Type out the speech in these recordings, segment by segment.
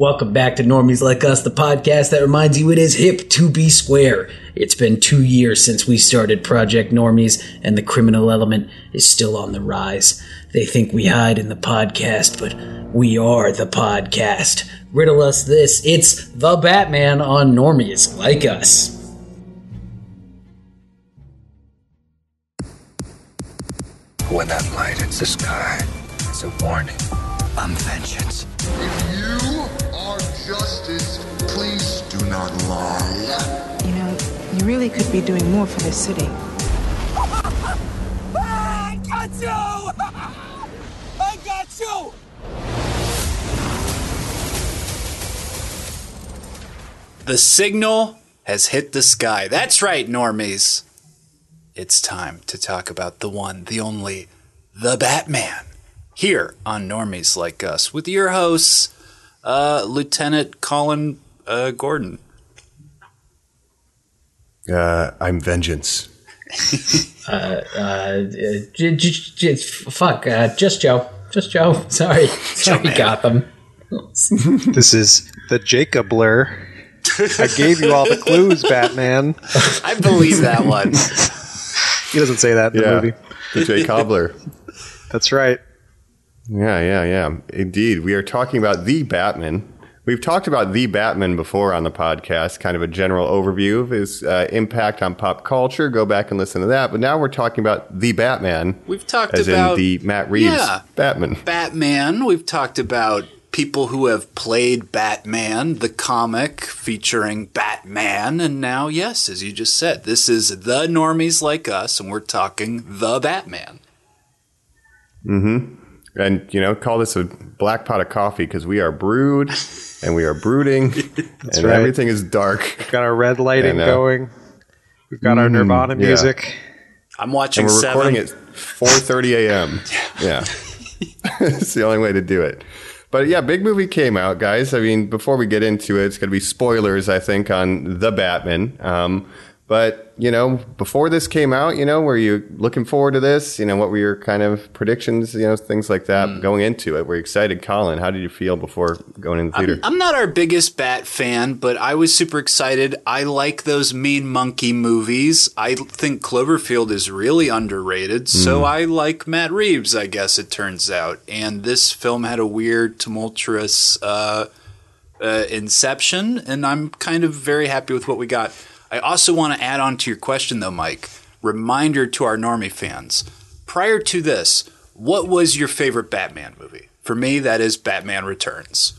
Welcome back to Normies Like Us, the podcast that reminds you it is hip to be square. It's been two years since we started Project Normies, and the criminal element is still on the rise. They think we hide in the podcast, but we are the podcast. Riddle us this it's the Batman on Normies Like Us. When that light hits the sky, it's a warning. I'm vengeance. You really could be doing more for this city. I got you! I got you! The signal has hit the sky. That's right, normies. It's time to talk about the one, the only, the Batman. Here on Normies Like Us with your hosts, uh, Lieutenant Colin uh, Gordon. Uh, I'm vengeance. Uh, j- j- j- fuck, uh, just Joe. Just Joe. Sorry. Sorry, Gotham. This is the Jacob Jacobler. I gave you all the clues, Batman. I believe that one. He doesn't say that in the movie. the Jay Cobbler. That's right. Yeah, yeah, yeah. Indeed. We are talking about the Batman. We've talked about the Batman before on the podcast, kind of a general overview of his uh, impact on pop culture. Go back and listen to that. But now we're talking about the Batman. We've talked as about in the Matt Reeves Yeah. Batman. Batman. We've talked about people who have played Batman, the comic featuring Batman, and now, yes, as you just said, this is the normies like us, and we're talking the Batman. Mm hmm. And, you know, call this a black pot of coffee because we are brewed and we are brooding and right. everything is dark. We've got our red lighting I know. going. We've got our Nirvana yeah. music. I'm watching And we're seven. recording at 4:30 a.m. Yeah, it's the only way to do it. But yeah, big movie came out, guys. I mean, before we get into it, it's going to be spoilers, I think, on the Batman. Um, but you know, before this came out, you know, were you looking forward to this? You know, what were your kind of predictions? You know, things like that Mm. going into it. Were you excited, Colin? How did you feel before going in the theater? I'm not our biggest Bat fan, but I was super excited. I like those Mean Monkey movies. I think Cloverfield is really underrated, so I like Matt Reeves, I guess it turns out. And this film had a weird, tumultuous uh, uh, inception, and I'm kind of very happy with what we got. I also want to add on to your question, though, Mike. Reminder to our Normie fans. Prior to this, what was your favorite Batman movie? For me, that is Batman Returns.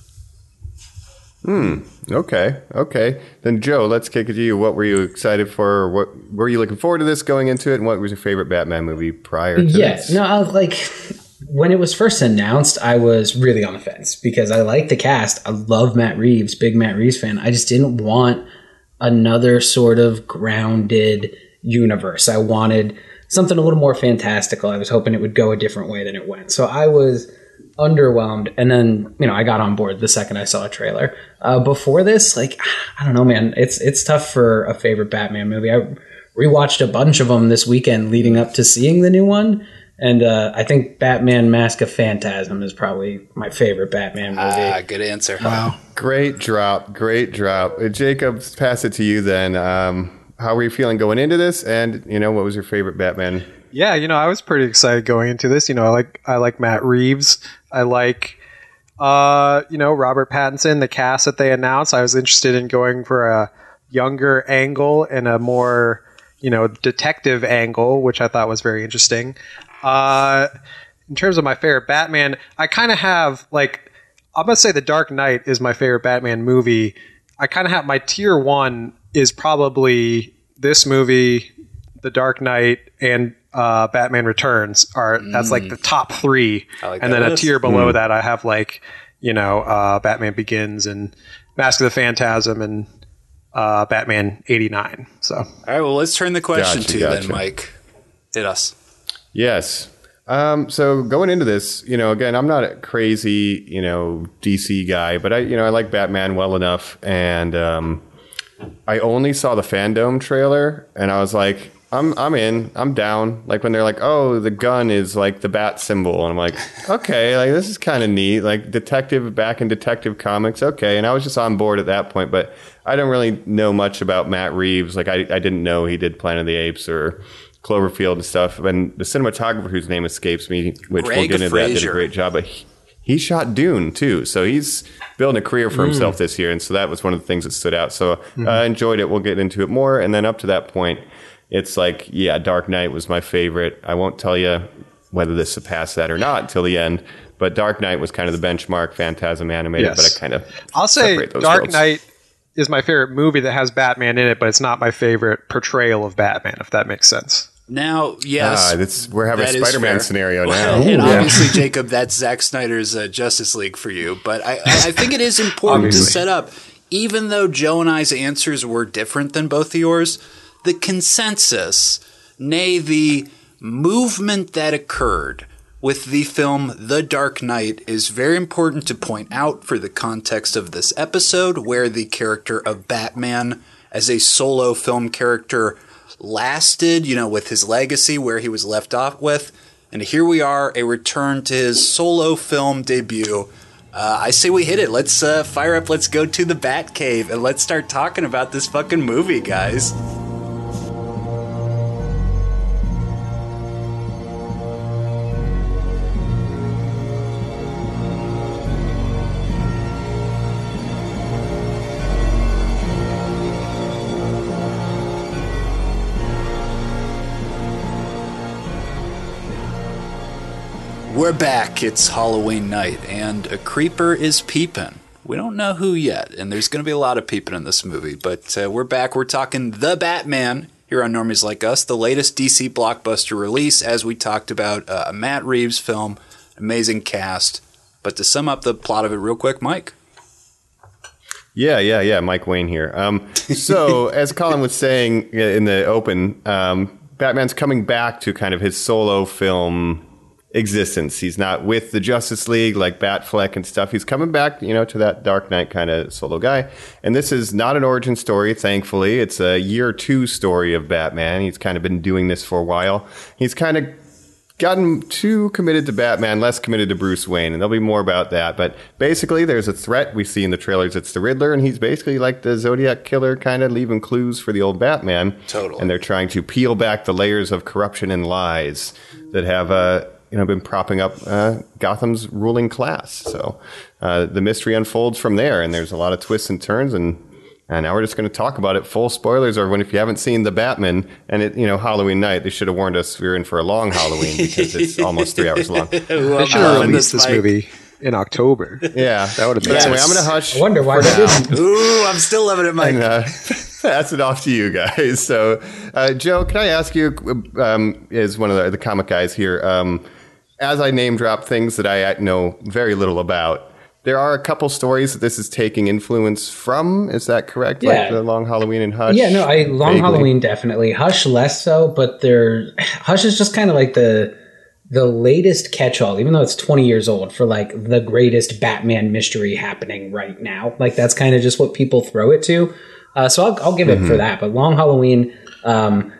Hmm. Okay, okay. Then Joe, let's kick it to you. What were you excited for? What were you looking forward to this going into it? And what was your favorite Batman movie prior to Yeah, this? no, I was like when it was first announced, I was really on the fence because I like the cast. I love Matt Reeves, big Matt Reeves fan. I just didn't want another sort of grounded universe. I wanted something a little more fantastical. I was hoping it would go a different way than it went. So I was underwhelmed and then you know i got on board the second i saw a trailer uh, before this like i don't know man it's it's tough for a favorite batman movie i rewatched a bunch of them this weekend leading up to seeing the new one and uh, i think batman mask of phantasm is probably my favorite batman movie Ah, good answer. Wow. Great drop, great drop. Uh, Jacob, pass it to you then. Um, how were you feeling going into this? And you know, what was your favorite Batman? Yeah, you know, I was pretty excited going into this. You know, I like I like Matt Reeves. I like uh, you know, Robert Pattinson, the cast that they announced. I was interested in going for a younger angle and a more, you know, detective angle, which I thought was very interesting. Uh in terms of my favorite Batman, I kind of have like I'm gonna say The Dark Knight is my favorite Batman movie. I kind of have my tier one is probably this movie, The Dark Knight, and uh, Batman Returns are that's like the top three, like and that then a tier below that I have like you know uh, Batman Begins and Mask of the Phantasm and uh, Batman '89. So All right, well, let's turn the question Gotcha, to you then. Mike. Hit us. Yes. Um, so going into this, you know, again, I'm not a crazy, you know, DC guy, but I, you know, I like Batman well enough, and um, I only saw the FanDome trailer, and I was like, I'm I'm in. I'm down. Like when they're like, "Oh, the gun is like the bat symbol," and I'm like, "Okay, like this is kind of neat." Like detective back in Detective Comics, okay. And I was just on board at that point, but I don't really know much about Matt Reeves. Like I I didn't know he did Planet of the Apes or Cloverfield and stuff. And the cinematographer whose name escapes me, which we'll get into that, did a great job. But he, he shot Dune too, so he's building a career for hmm. himself this year, and so that was one of the things that stood out. So uh, I enjoyed it. We'll get into it more, and then up to that point, it's like, yeah, Dark Knight was my favorite. I won't tell you whether this surpassed that or not till the end, but Dark Knight was kind of the benchmark. Phantasm animated, Yes. but I kind of I'll say those Dark worlds. Knight is my favorite movie that has Batman in it, but it's not my favorite portrayal of Batman, if that makes sense. Now, yes, Ah, that's, we're having a Spider-Man scenario now. and Yeah. obviously, Jacob, that's Zack Snyder's uh, Justice League for you. But I, I I think it is important to set up, even though Joe and I's answers were different than both of yours, the consensus, nay, the movement that occurred with the film The Dark Knight is very important to point out for the context of this episode, where the character of Batman as a solo film character lasted, you know, with his legacy where he was left off with. And here we are, a return to his solo film debut. Uh, I say we hit it. Let's uh, fire up. Let's go to the Batcave and let's start talking about this fucking movie, guys. Back. It's Halloween night, and a creeper is peeping. We don't know who yet, and there's going to be a lot of peeping in this movie, but uh, we're back. We're talking The Batman here on Normies Like Us, the latest DC blockbuster release, as we talked about uh, a Matt Reeves film, amazing cast. But to sum up the plot of it real quick, Mike. Yeah, yeah, yeah. Mike Wayne here. Um, so, as Colin was saying uh, in the open, um, Batman's coming back to kind of his solo film existence. He's not with the Justice League like Batfleck and stuff. He's coming back, you know, to that Dark Knight kind of solo guy. And this is not an origin story, thankfully. It's a year two story of Batman. He's kind of been doing this for a while. He's kind of gotten too committed to Batman, less committed to Bruce Wayne, and there'll be more about that. But basically, there's a threat we see in the trailers. It's the Riddler, and he's basically like the Zodiac killer, kind of leaving clues for the old Batman. Totally. And they're trying to peel back the layers of corruption and lies that have, uh, you know, been propping up uh, Gotham's ruling class. So uh, the mystery unfolds from there, and there's a lot of twists and turns, and and now we're just going to talk about it. Full spoilers, or when if you haven't seen the Batman and it, you know, Halloween night, they should have warned us we were in for a long Halloween because it's almost three hours long. They should have loving released this, this movie in October. Yeah, That would've But made anyway, sense. I'm going to hush. I wonder why for they now. didn't. Ooh, I'm still loving it, Mike. and uh, pass it off to you guys. So, uh, Joe, can I ask you, um, as one of the, the comic guys here, um, as I name drop things that I know very little about, there are a couple stories that this is taking influence from. Is that correct? Yeah. Like the Long Halloween and Hush. Yeah, no, I Long Vaguely. Halloween definitely. Hush less so, but there Hush is just kind of like the the latest catch-all, even though it's 20 years old, for like the greatest Batman mystery happening right now. Like that's kind of just what people throw it to. Uh, so I'll, I'll give it for that. But Long Halloween, um,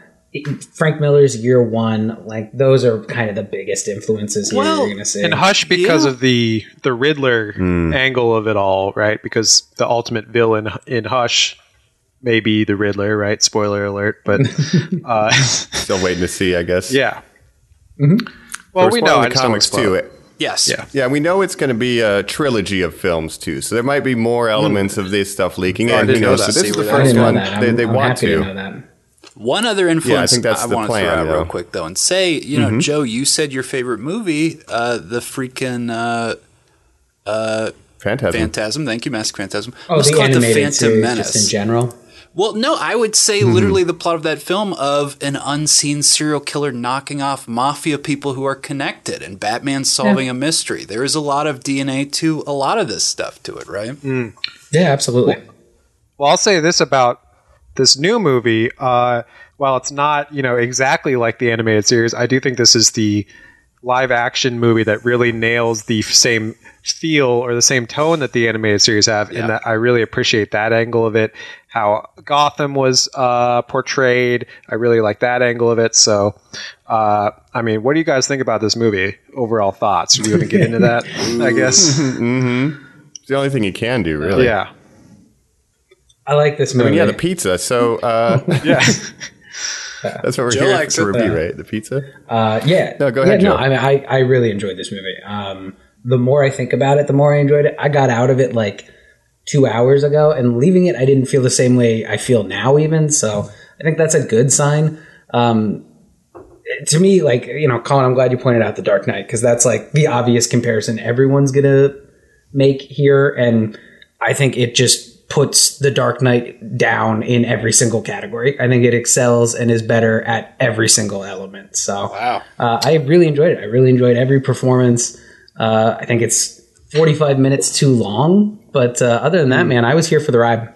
Frank Miller's Year One, like those are kind of the biggest influences here. Well, you're gonna see. And Hush because Yeah. of the the Riddler angle of it all, right? Because the ultimate villain in Hush may be the Riddler, right? Spoiler alert, but uh, Still waiting to see, I guess. yeah. Mm-hmm. Well, We're we know spoiling the just don't comics wanna it. too. yes. Yeah. Yeah, we know it's going to be a trilogy of films too, so there might be more elements of this stuff leaking. I and who didn't know knows? that. So this See is the where that I first one that. They, they I'm want happy to. to know that. One other influence that's I the want plan, to throw out real quick though, and say, you know, Joe, you said your favorite movie, uh, the freaking uh, Phantasm. Phantasm. Thank you, Mask Phantasm. Oh, Let's the call it animated series, just in general. Well, no, I would say literally the plot of that film of an unseen serial killer knocking off mafia people who are connected and Batman solving a mystery. There is a lot of DNA to a lot of this stuff to it, right? Yeah, absolutely. Well, I'll say this about this new movie. Uh, while it's not, you know, exactly like the animated series, I do think this is the live action movie that really nails the f- same feel or the same tone that the animated series have, and that I really appreciate that angle of it. How Gotham was uh, portrayed, I really like that angle of it. So, uh, I mean, what do you guys think about this movie? Overall thoughts? We want to get into that, I guess. It's the only thing you can do, really. Yeah, I like this I movie. mean, yeah, the pizza. So uh, yeah. that's what we're Joe here likes to it, review, yeah. right? The pizza. Uh, yeah. No, go Yeah, ahead, no, Joe. I mean, I, I really enjoyed this movie. Um, the more I think about it, the more I enjoyed it. I got out of it like two hours ago, and leaving it, I didn't feel the same way I feel now, even. So I think that's a good sign. Um, to me, like you know, Colin, I'm glad you pointed out the Dark Knight because that's like the obvious comparison everyone's gonna make here, and I think it just puts the Dark Knight down in every single category. I think it excels and is better at every single element. So Wow. uh, I really enjoyed it. I really enjoyed every performance. Uh, I think it's 45 minutes too long, but uh, other than that, man, I was here for the ride.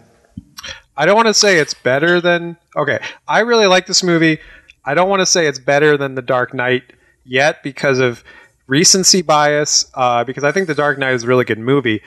I don't want to say it's better than. Okay, I really like this movie. I don't want to say it's better than The Dark Knight yet because of recency bias. Uh, because I think The Dark Knight is a really good movie.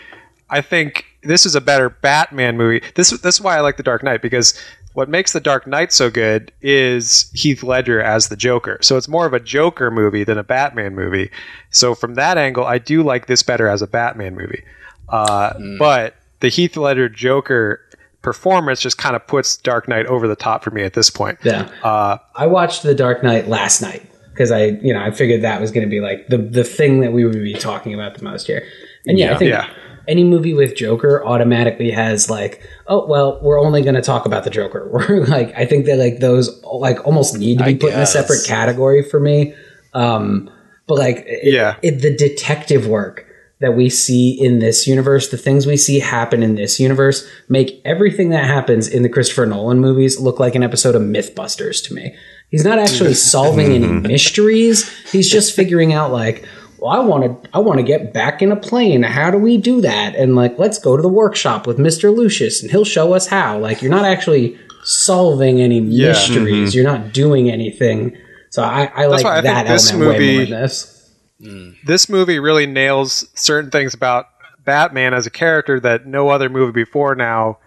I think this is a better Batman movie. This this is why I like The Dark Knight because what makes The Dark Knight so good is Heath Ledger as the Joker. So it's more of a Joker movie than a Batman movie. So from that angle, I do like this better as a Batman movie. Uh, But the Heath Ledger Joker performance just kind of puts Dark Knight over the top for me at this point. Yeah. Uh, I watched The Dark Knight last night because I, you know, I figured that was going to be like the the thing that we would be talking about the most here. And yeah, I think Yeah. Any movie with Joker automatically has like, oh well, we're only going to talk about the Joker. We're like, I think that like those like almost need to be I put in a separate category for me. Um, but like, it- Yeah. it, the detective work that we see in this universe, the things we see happen in this universe, make everything that happens in the Christopher Nolan movies look like an episode of MythBusters to me. He's not actually solving any mysteries. He's just figuring out like, well, I want to, I want to get back in a plane. How do we do that? And like, let's go to the workshop with Mister Lucius, and he'll show us how. Like, you're not actually solving any mysteries. Mm-hmm. You're not doing anything. So I, I like why I that this element way more movie- in this. Mm. this movie really nails certain things about Batman as a character that no other movie before now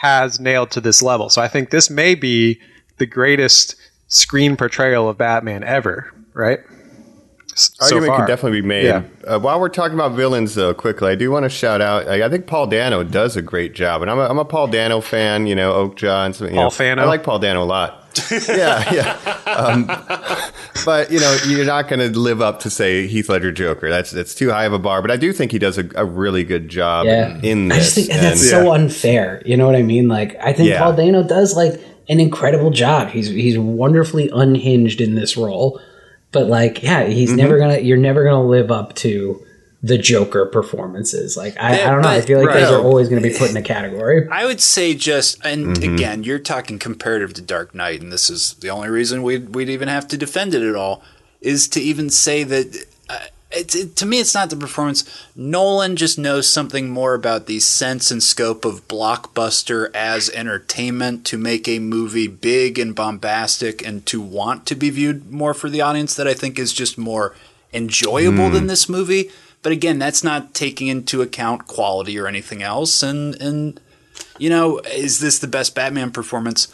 has nailed to this level. So I think this may be the greatest screen portrayal of Batman ever, right? S- so Argument far. could definitely be made. Yeah. Uh, while we're talking about villains, though, quickly, I do want to shout out. I, I think Paul Dano does a great job, and I'm a, I'm a Paul Dano fan. You know, Oak and some. You Paul know, Fano? I like Paul Dano a lot. yeah, yeah. Um, but you know, you're not going to live up to say Heath Ledger Joker. That's that's too high of a bar. But I do think he does a, a really good job Yeah. in this. I just this. think that's and- so unfair. You know what I mean? Like I think Yeah. Paul Dano does like an incredible job. He's he's wonderfully unhinged in this role. But like, yeah, he's Mm-hmm. never gonna you're never gonna live up to the Joker performances. Like I, I don't know. I feel like those are always gonna be put in a category. I would say just, and Mm-hmm. again, you're talking comparative to Dark Knight, and this is the only reason we'd, we'd even have to defend it at all, is to even say that. It's, it, to me, it's not the performance. Nolan just knows something more about the sense and scope of blockbuster as entertainment to make a movie big and bombastic and to want to be viewed more for the audience that I think is just more enjoyable than hmm. this movie. But again, that's not taking into account quality or anything else. And and you know, is this the best Batman performance?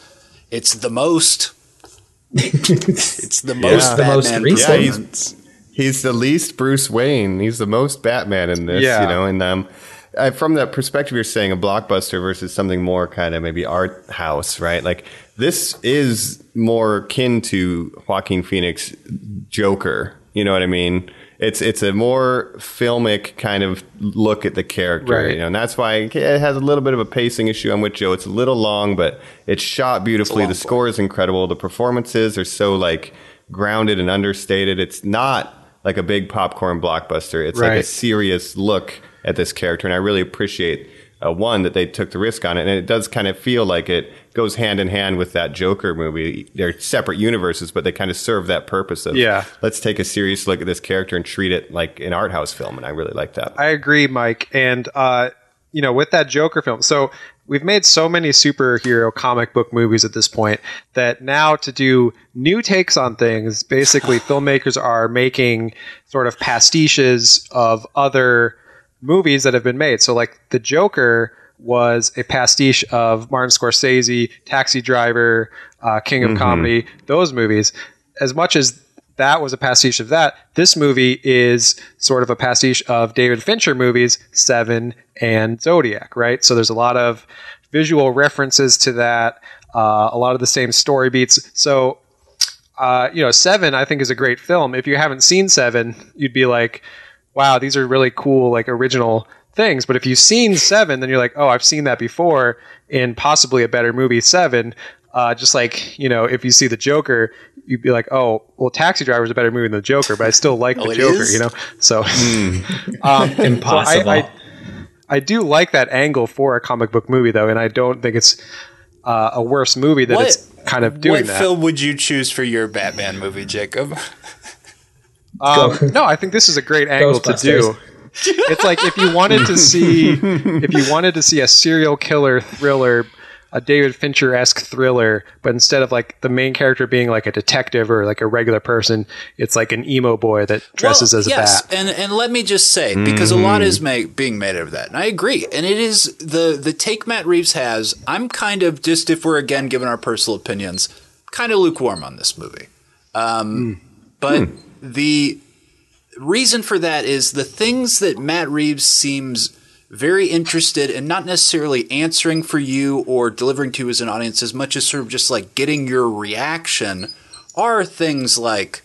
It's the most. it's the most The most Batman recent. Yeah, he's- the least Bruce Wayne. He's the most Batman in this, Yeah. you know. And um, uh, from that perspective you're saying, a blockbuster versus something more kind of maybe art house, right? Like this is more akin to Joaquin Phoenix Joker. You know what I mean? It's it's a more filmic kind of look at the character, Right. you know, and that's why it has a little bit of a pacing issue. I'm with Joe. It's a little long, but it's shot beautifully. long The score is incredible. The performances are so like grounded and understated. It's not like a big popcorn blockbuster. It's like a serious look at this character, and I really appreciate uh, one that they took the risk on it, and it does kind of feel like it goes hand in hand with that Joker movie. They're separate universes, but they kind of serve that purpose of Yeah. let's take a serious look at this character and treat it like an art house film, and I really like that. I agree, Mike. And uh, you know, with that Joker film, so we've made so many superhero comic book movies at this point that now to do new takes on things, basically filmmakers are making sort of pastiches of other movies that have been made. So like The Joker was a pastiche of Martin Scorsese, Taxi Driver, uh, King of Comedy, those movies. As much as that was a pastiche of that, this movie is sort of a pastiche of David Fincher movies, Seven and Zodiac, right? So there's a lot of visual references to that, uh, a lot of the same story beats. So, uh, you know, Seven I think is a great film. If you haven't seen Seven, you'd be like, wow, these are really cool, like original things. But if you've seen Seven, then you're like, oh, I've seen that before in possibly a better movie, Seven. Uh, just like you know, if you see the Joker, you'd be like, oh, well, Taxi Driver is a better movie than the Joker, but I still like the Joker, is? you know. So, um, so Impossible. I, I, I do like that angle for a comic book movie, though, and I don't think it's uh, a worse movie that What- it's kind of doing what that. film would you choose for your Batman movie, Jacob? Um, no, I think this is a great angle to do. It's like if you wanted to see if you wanted to see a serial killer thriller, a David Fincher esque thriller, but instead of like the main character being like a detective or like a regular person, it's like an emo boy that dresses Well, as a yes, bat. and and let me just say because a lot hmm. is ma- being made of that, and I agree. And it is the the take Matt Reeves has. I'm kind of just if we're again giving our personal opinions, kind of lukewarm on this movie. Um, hmm. But hmm. the reason for that is the things that Matt Reeves seems very interested in not necessarily answering for you or delivering to you as an audience as much as sort of just like getting your reaction are things like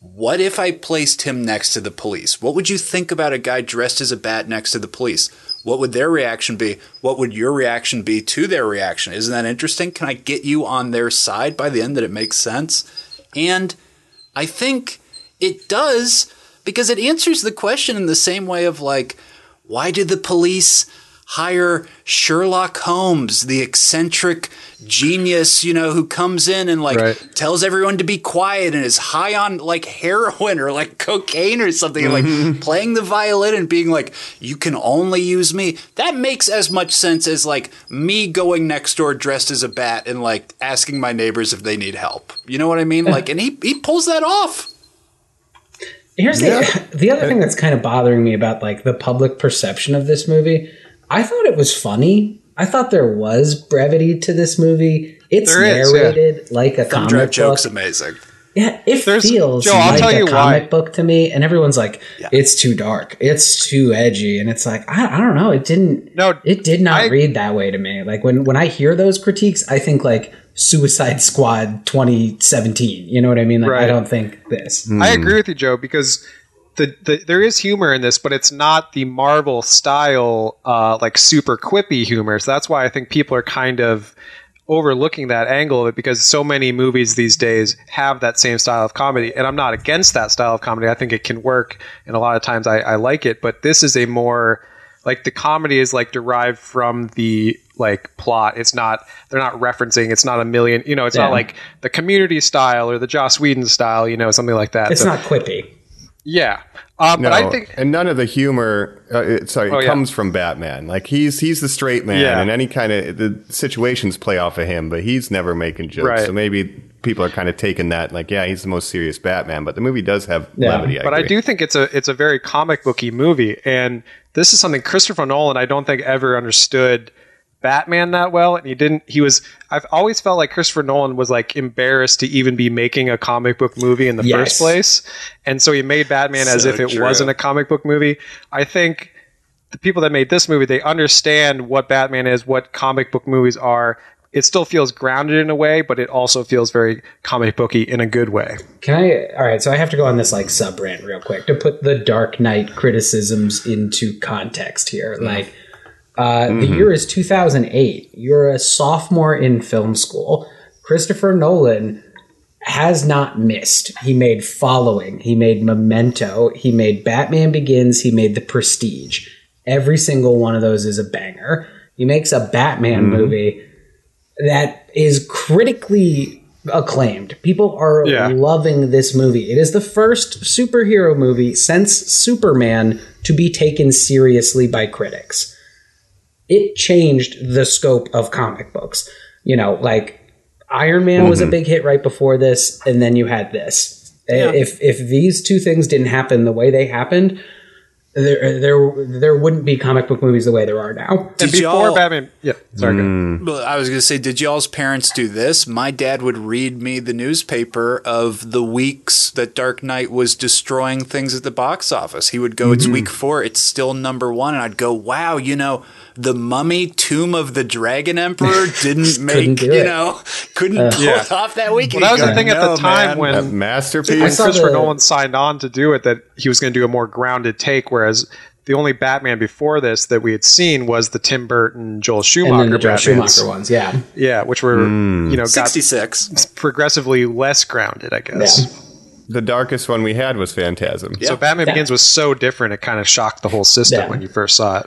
what if I placed him next to the police? What would you think about a guy dressed as a bat next to the police? What would their reaction be? What would your reaction be to their reaction? Isn't that interesting? Can I get you on their side by the end that it makes sense? And I think it does because it answers the question in the same way of like, why did the police hire Sherlock Holmes, the eccentric genius, you know, who comes in and like Right. tells everyone to be quiet and is high on like heroin or like cocaine or something, and, like mm-hmm. playing the violin and being like, you can only use me. That makes as much sense as like me going next door dressed as a bat and like asking my neighbors if they need help. You know what I mean? Like, and he, he pulls that off. Here's the the other thing that's kind of bothering me about like the public perception of this movie. I thought it was funny. I thought there was brevity to this movie. It's There is, yeah. narrated like a Thumb comic drive book. joke's amazing. Yeah, it There's- feels Joe, like tell a you comic why. book to me, and everyone's like, "It's too dark, it's too edgy," and it's like, I, I don't know, it didn't. No, it did not I- read that way to me. Like when when I hear those critiques, I think like Suicide Squad 2017. You know what I mean? Like I don't think this. I agree with you, Joe, because the, the there is humor in this, but it's not the Marvel style, uh, like super quippy humor. So that's why I think people are kind of overlooking that angle of it because so many movies these days have that same style of comedy. And I'm not against that style of comedy. I think it can work, and a lot of times I, I like it. But this is a more like the comedy is like derived from the like plot. It's not they're not referencing. It's not a million. You know, it's Yeah. not like the Community style or the Joss Whedon style. You know, something like that. It's So- not quippy. yeah, um, No, but I think and none of the humor. Uh, it, sorry, Oh, it yeah. comes from Batman. Like he's he's the straight man, Yeah. and any kind of the situations play off of him, but he's never making jokes. Right. So maybe people are kind of taking that like, yeah, he's the most serious Batman, but the movie does have Yeah. levity. I but I do think it's a it's a very comic booky movie, and this is something Christopher Nolan I don't think ever understood Batman that well, and he didn't. He was. I've always felt like Christopher Nolan was like embarrassed to even be making a comic book movie in the Yes. first place, and so he made Batman as if it true. wasn't a comic book movie. I think the people that made this movie they understand what Batman is, what comic book movies are. It still feels grounded in a way, but it also feels very comic booky in a good way. Can I? All right, so I have to go on this like sub rant real quick to put the Dark Knight criticisms into context here. Mm. Like, uh, the mm-hmm. year is 2008. You're a sophomore in film school. Christopher Nolan has not missed. He made Following, he made Memento, he made Batman Begins, he made The Prestige. Every single one of those is a banger. He makes a Batman mm-hmm. movie that is critically acclaimed. People are Yeah. loving this movie. It is the first superhero movie since Superman to be taken seriously by critics. it changed the scope of comic books. You know, like Iron Man was a mm-hmm. big hit right before this, and then you had this. If if these two things didn't happen the way they happened, there there there wouldn't be comic book movies the way there are now. and Did before y'all- Batman, yeah, sorry. go ahead. Mm. Well, I was going to say, did y'all's parents do this? My dad would read me the newspaper of the weeks that Dark Knight was destroying things at the box office. He would go, it's mm-hmm. week four, it's still number one. And I'd go, wow, you know, the mummy tomb of the dragon emperor didn't make, you it. know, couldn't pull Yeah. it off that weekend. Well, that was the thing at the "No, time man." when A I masterpiece. saw Christopher the- Nolan signed on to do it that he was going to do a more grounded take, whereas the only Batman before this that we had seen was the Tim Burton, Joel And Schumacher then the Joel Batmans. Schumacher ones, yeah. Yeah, which were hmm. you know 66. progressively less grounded, I guess. Yeah. The darkest one we had was Phantasm. So Batman Yeah. Begins was so different; it kind of shocked the whole system Yeah. when you first saw it.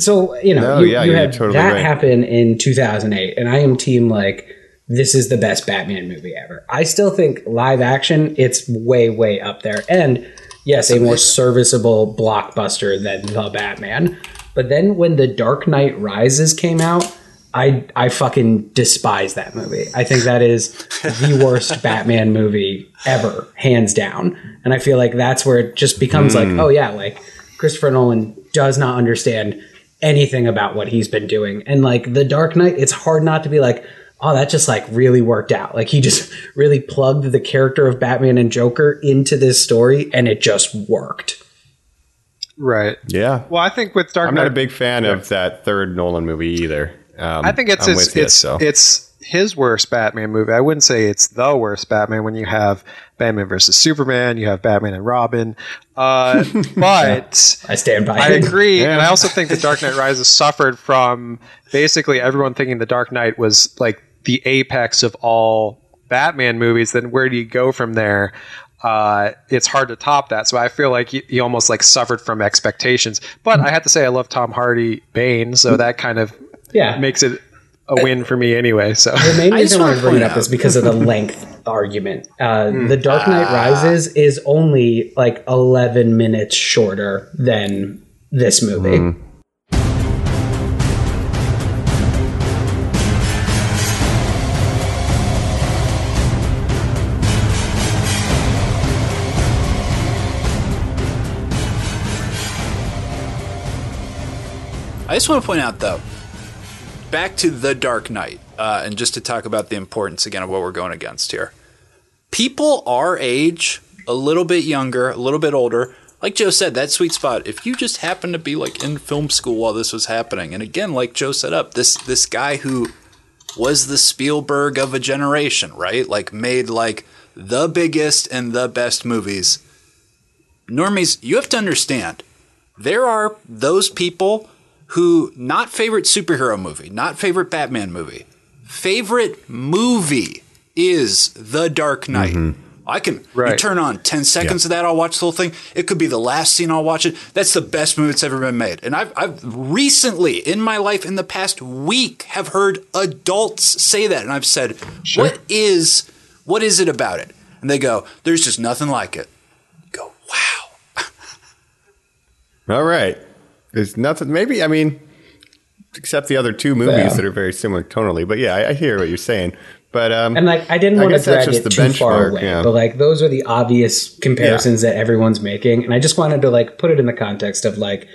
So you know, No, you, yeah, you you're had totally that right. happen in 2008, and I am team like this is the best Batman movie ever. I still think live action, it's way way up there, and yes, a more serviceable blockbuster than the Batman. But then when the Dark Knight Rises came out. I, I fucking despise that movie. I think that is the worst Batman movie ever, hands down. And I feel like that's where it just becomes like, hmm. oh yeah, like Christopher Nolan does not understand anything about what he's been doing. And like The Dark Knight, it's hard not to be like, oh, that just like really worked out. Like he just really plugged the character of Batman and Joker into this story and it just worked. Right. Yeah. Well, I think with Dark I'm Knight, not a big fan of that third Nolan movie either. Um, I think it's I'm his, with you, it's so. it's his worst Batman movie. I wouldn't say it's the worst Batman when you have Batman versus Superman, you have Batman and Robin. Uh, but I stand by I it. agree, and I also think the Dark Knight Rises suffered from basically everyone thinking the Dark Knight was like the apex of all Batman movies. Then where do you go from there? Uh, it's hard to top that. So I feel like he, he almost like suffered from expectations. But I have to say, I love Tom Hardy Bane, so that kind of Yeah. makes it a win for me anyway. So The main I just reason I wanna wanted to bring it point up is because of the length argument. Uh, hmm. the Dark Knight ah. Rises is only like 11 minutes shorter than this movie. Hmm. I just want to point out, though, back to The Dark Knight, uh, and just to talk about the importance again of what we're going against here. People our age, a little bit younger, a little bit older, like Joe said, that sweet spot. If you just happen to be like in film school while this was happening, and again, like Joe set up, this this guy who was the Spielberg of a generation, right? Like made like the biggest and the best movies. Normies, you have to understand there are those people who not favorite superhero movie, not favorite Batman movie. Favorite movie is The Dark Knight. Mm-hmm. I can you turn on 10 seconds of that, I'll watch the whole thing. It could be the last scene, I'll watch it. That's the best movie that's ever been made. And I've, I've recently, in my life, in the past week, have heard adults say that. And I've said, what is what is it about it? And they go, there's just nothing like it. go, wow. All right. There's nothing. Maybe I mean, except the other two movies Yeah. that are very similar tonally. But yeah, I, I hear what you're saying. But um, And like, I didn't I want to drag just it the too far away, yeah. but like, those are the obvious comparisons that everyone's making. And I just wanted to like put it in the context of like,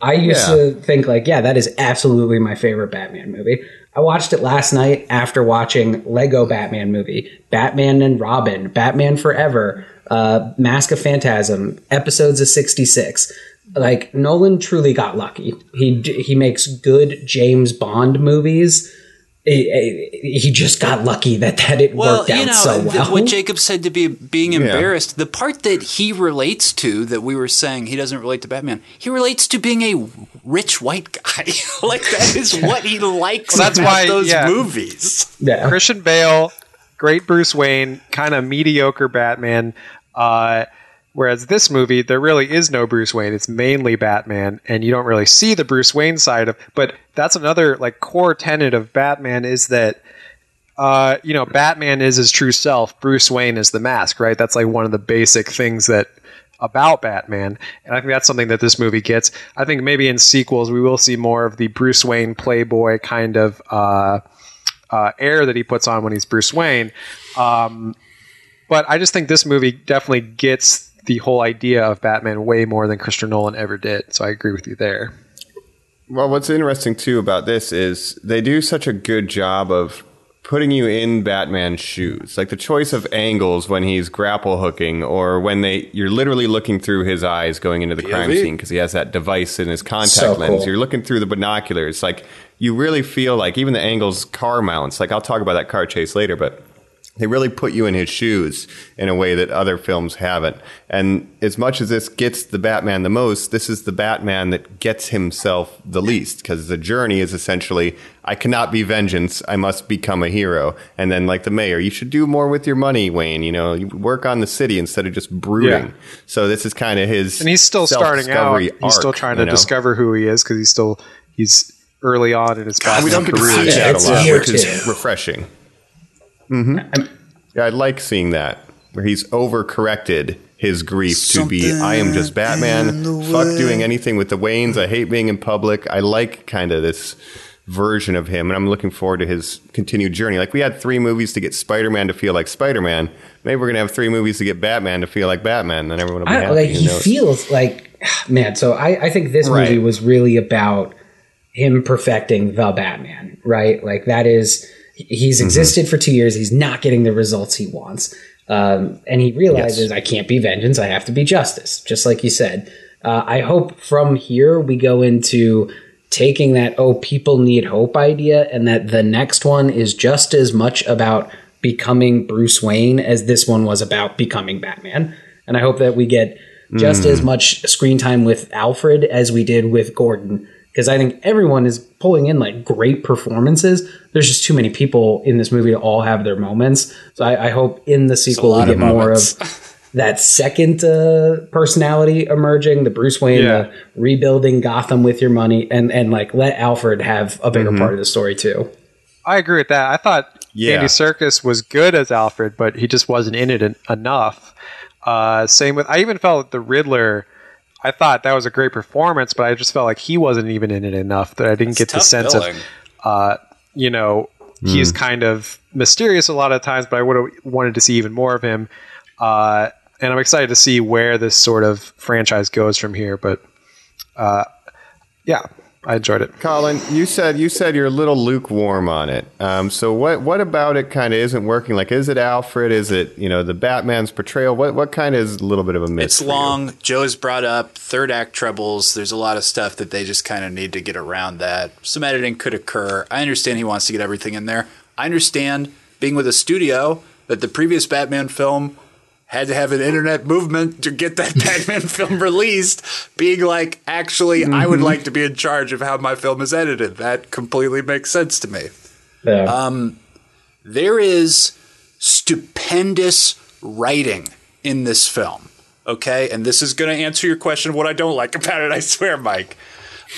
I used Yeah. to think like, yeah, that is absolutely my favorite Batman movie. I watched it last night after watching Lego Batman movie, Batman and Robin, Batman Forever, uh, Mask of Phantasm, episodes of 66. Like Nolan truly got lucky. He he makes good James Bond movies. He, he just got lucky that that it Well, worked out you know, so th- well. what Jacob said to be being embarrassed, the part that he relates to that we were saying he doesn't relate to Batman, he relates to being a rich white guy. like that is what he likes Well, that's about why- those yeah. movies. yeah. Christian Bale, great Bruce Wayne, kind of mediocre Batman. Uh, whereas this movie, there really is no Bruce Wayne. It's mainly Batman, and you don't really see the Bruce Wayne side of. But that's another like core tenet of Batman is that. Uh, you know, Batman is his true self. Bruce Wayne is the mask, right? That's like one of the basic things that about Batman, and I think that's something that this movie gets. I think maybe in sequels we will see more of the Bruce Wayne playboy kind of uh, uh, air that he puts on when he's Bruce Wayne. Um, but I just think this movie definitely gets the whole idea of Batman way more than Christopher Nolan ever did. So I agree with you there. Well, what's interesting too about this is they do such a good job of putting you in Batman's shoes. Like the choice of angles when he's grapple hooking or when they you're literally looking through his eyes going into the crime scene because he has that device in his contact So lens. cool. You're looking through the binoculars. Like you really feel like even the angles car mounts. Like I'll talk about that car chase later, but they really put you in his shoes in a way that other films haven't. And as much as this gets the Batman the most, this is the Batman that gets himself the least because the journey is essentially I cannot be vengeance, I must become a hero. And then like the mayor, you should do more with your money, Wayne, you know, you work on the city instead of just brooding. Yeah. So this is kind of his And he's still starting out. self-discovery He's still arc, trying you to know? discover who he is because he's still he's early on in his God, we don't get to career. see Yeah, that it's a lot, which is two. refreshing. Hmm Yeah, I like seeing that where he's overcorrected his grief to be I am just Batman. Fuck doing anything with the Waynes. I hate being in public. I like kind of this version of him, and I'm looking forward to his continued journey. Like we had three movies to get Spider-Man to feel like Spider-Man. Maybe we're gonna have three movies to get Batman to feel like Batman. And then everyone will be I, happy. like he knows? feels like man. So I, I think this Right. movie was really about him perfecting the Batman, right? Like that is he's Mm-hmm. existed for two years. He's not getting the results he wants, um, and he realizes I can't be vengeance. I have to be justice, just like you said. Uh, I hope from here we go into taking that oh people need hope idea, and that the next one is just as much about becoming Bruce Wayne as this one was about becoming Batman. And I hope that we get just as much screen time with Alfred as we did with Gordon. Because I think everyone is pulling in like great performances. There's just too many people in this movie to all have their moments. So I, I hope in the sequel we get of more of that second uh, personality emerging, the Bruce Wayne, Yeah. uh, rebuilding Gotham with your money, and and like let Alfred have a bigger part of the story too. I agree with that. I thought Yeah. Andy Serkis was good as Alfred, but he just wasn't in it en- enough. Uh, same with I even felt the Riddler. I thought that was a great performance, but I just felt like he wasn't even in it enough that I didn't get the sense billing. of, uh, you know, he's kind of mysterious a lot of times, but I would have wanted to see even more of him. Uh, and I'm excited to see where this sort of franchise goes from here. But uh, yeah, I enjoyed it. Colin, you said you said you're a little lukewarm on it. Um, so what what about it kind of isn't working? Like, is it Alfred? Is it you know the Batman's portrayal? What what kind of is a little bit of a miss? It's for you? long. Joe's brought up third act trebles. There's a lot of stuff that they just kind of need to get around that. Some editing could occur. I understand he wants to get everything in there. I understand being with a studio that the previous Batman film had to have an internet movement to get that Batman film released, being like, actually, I would mm-hmm. like to be in charge of how my film is edited. That completely makes sense to me. Yeah. Um, there is stupendous writing in this film. Okay, and this is going to answer your question what I don't like about it. I swear, Mike.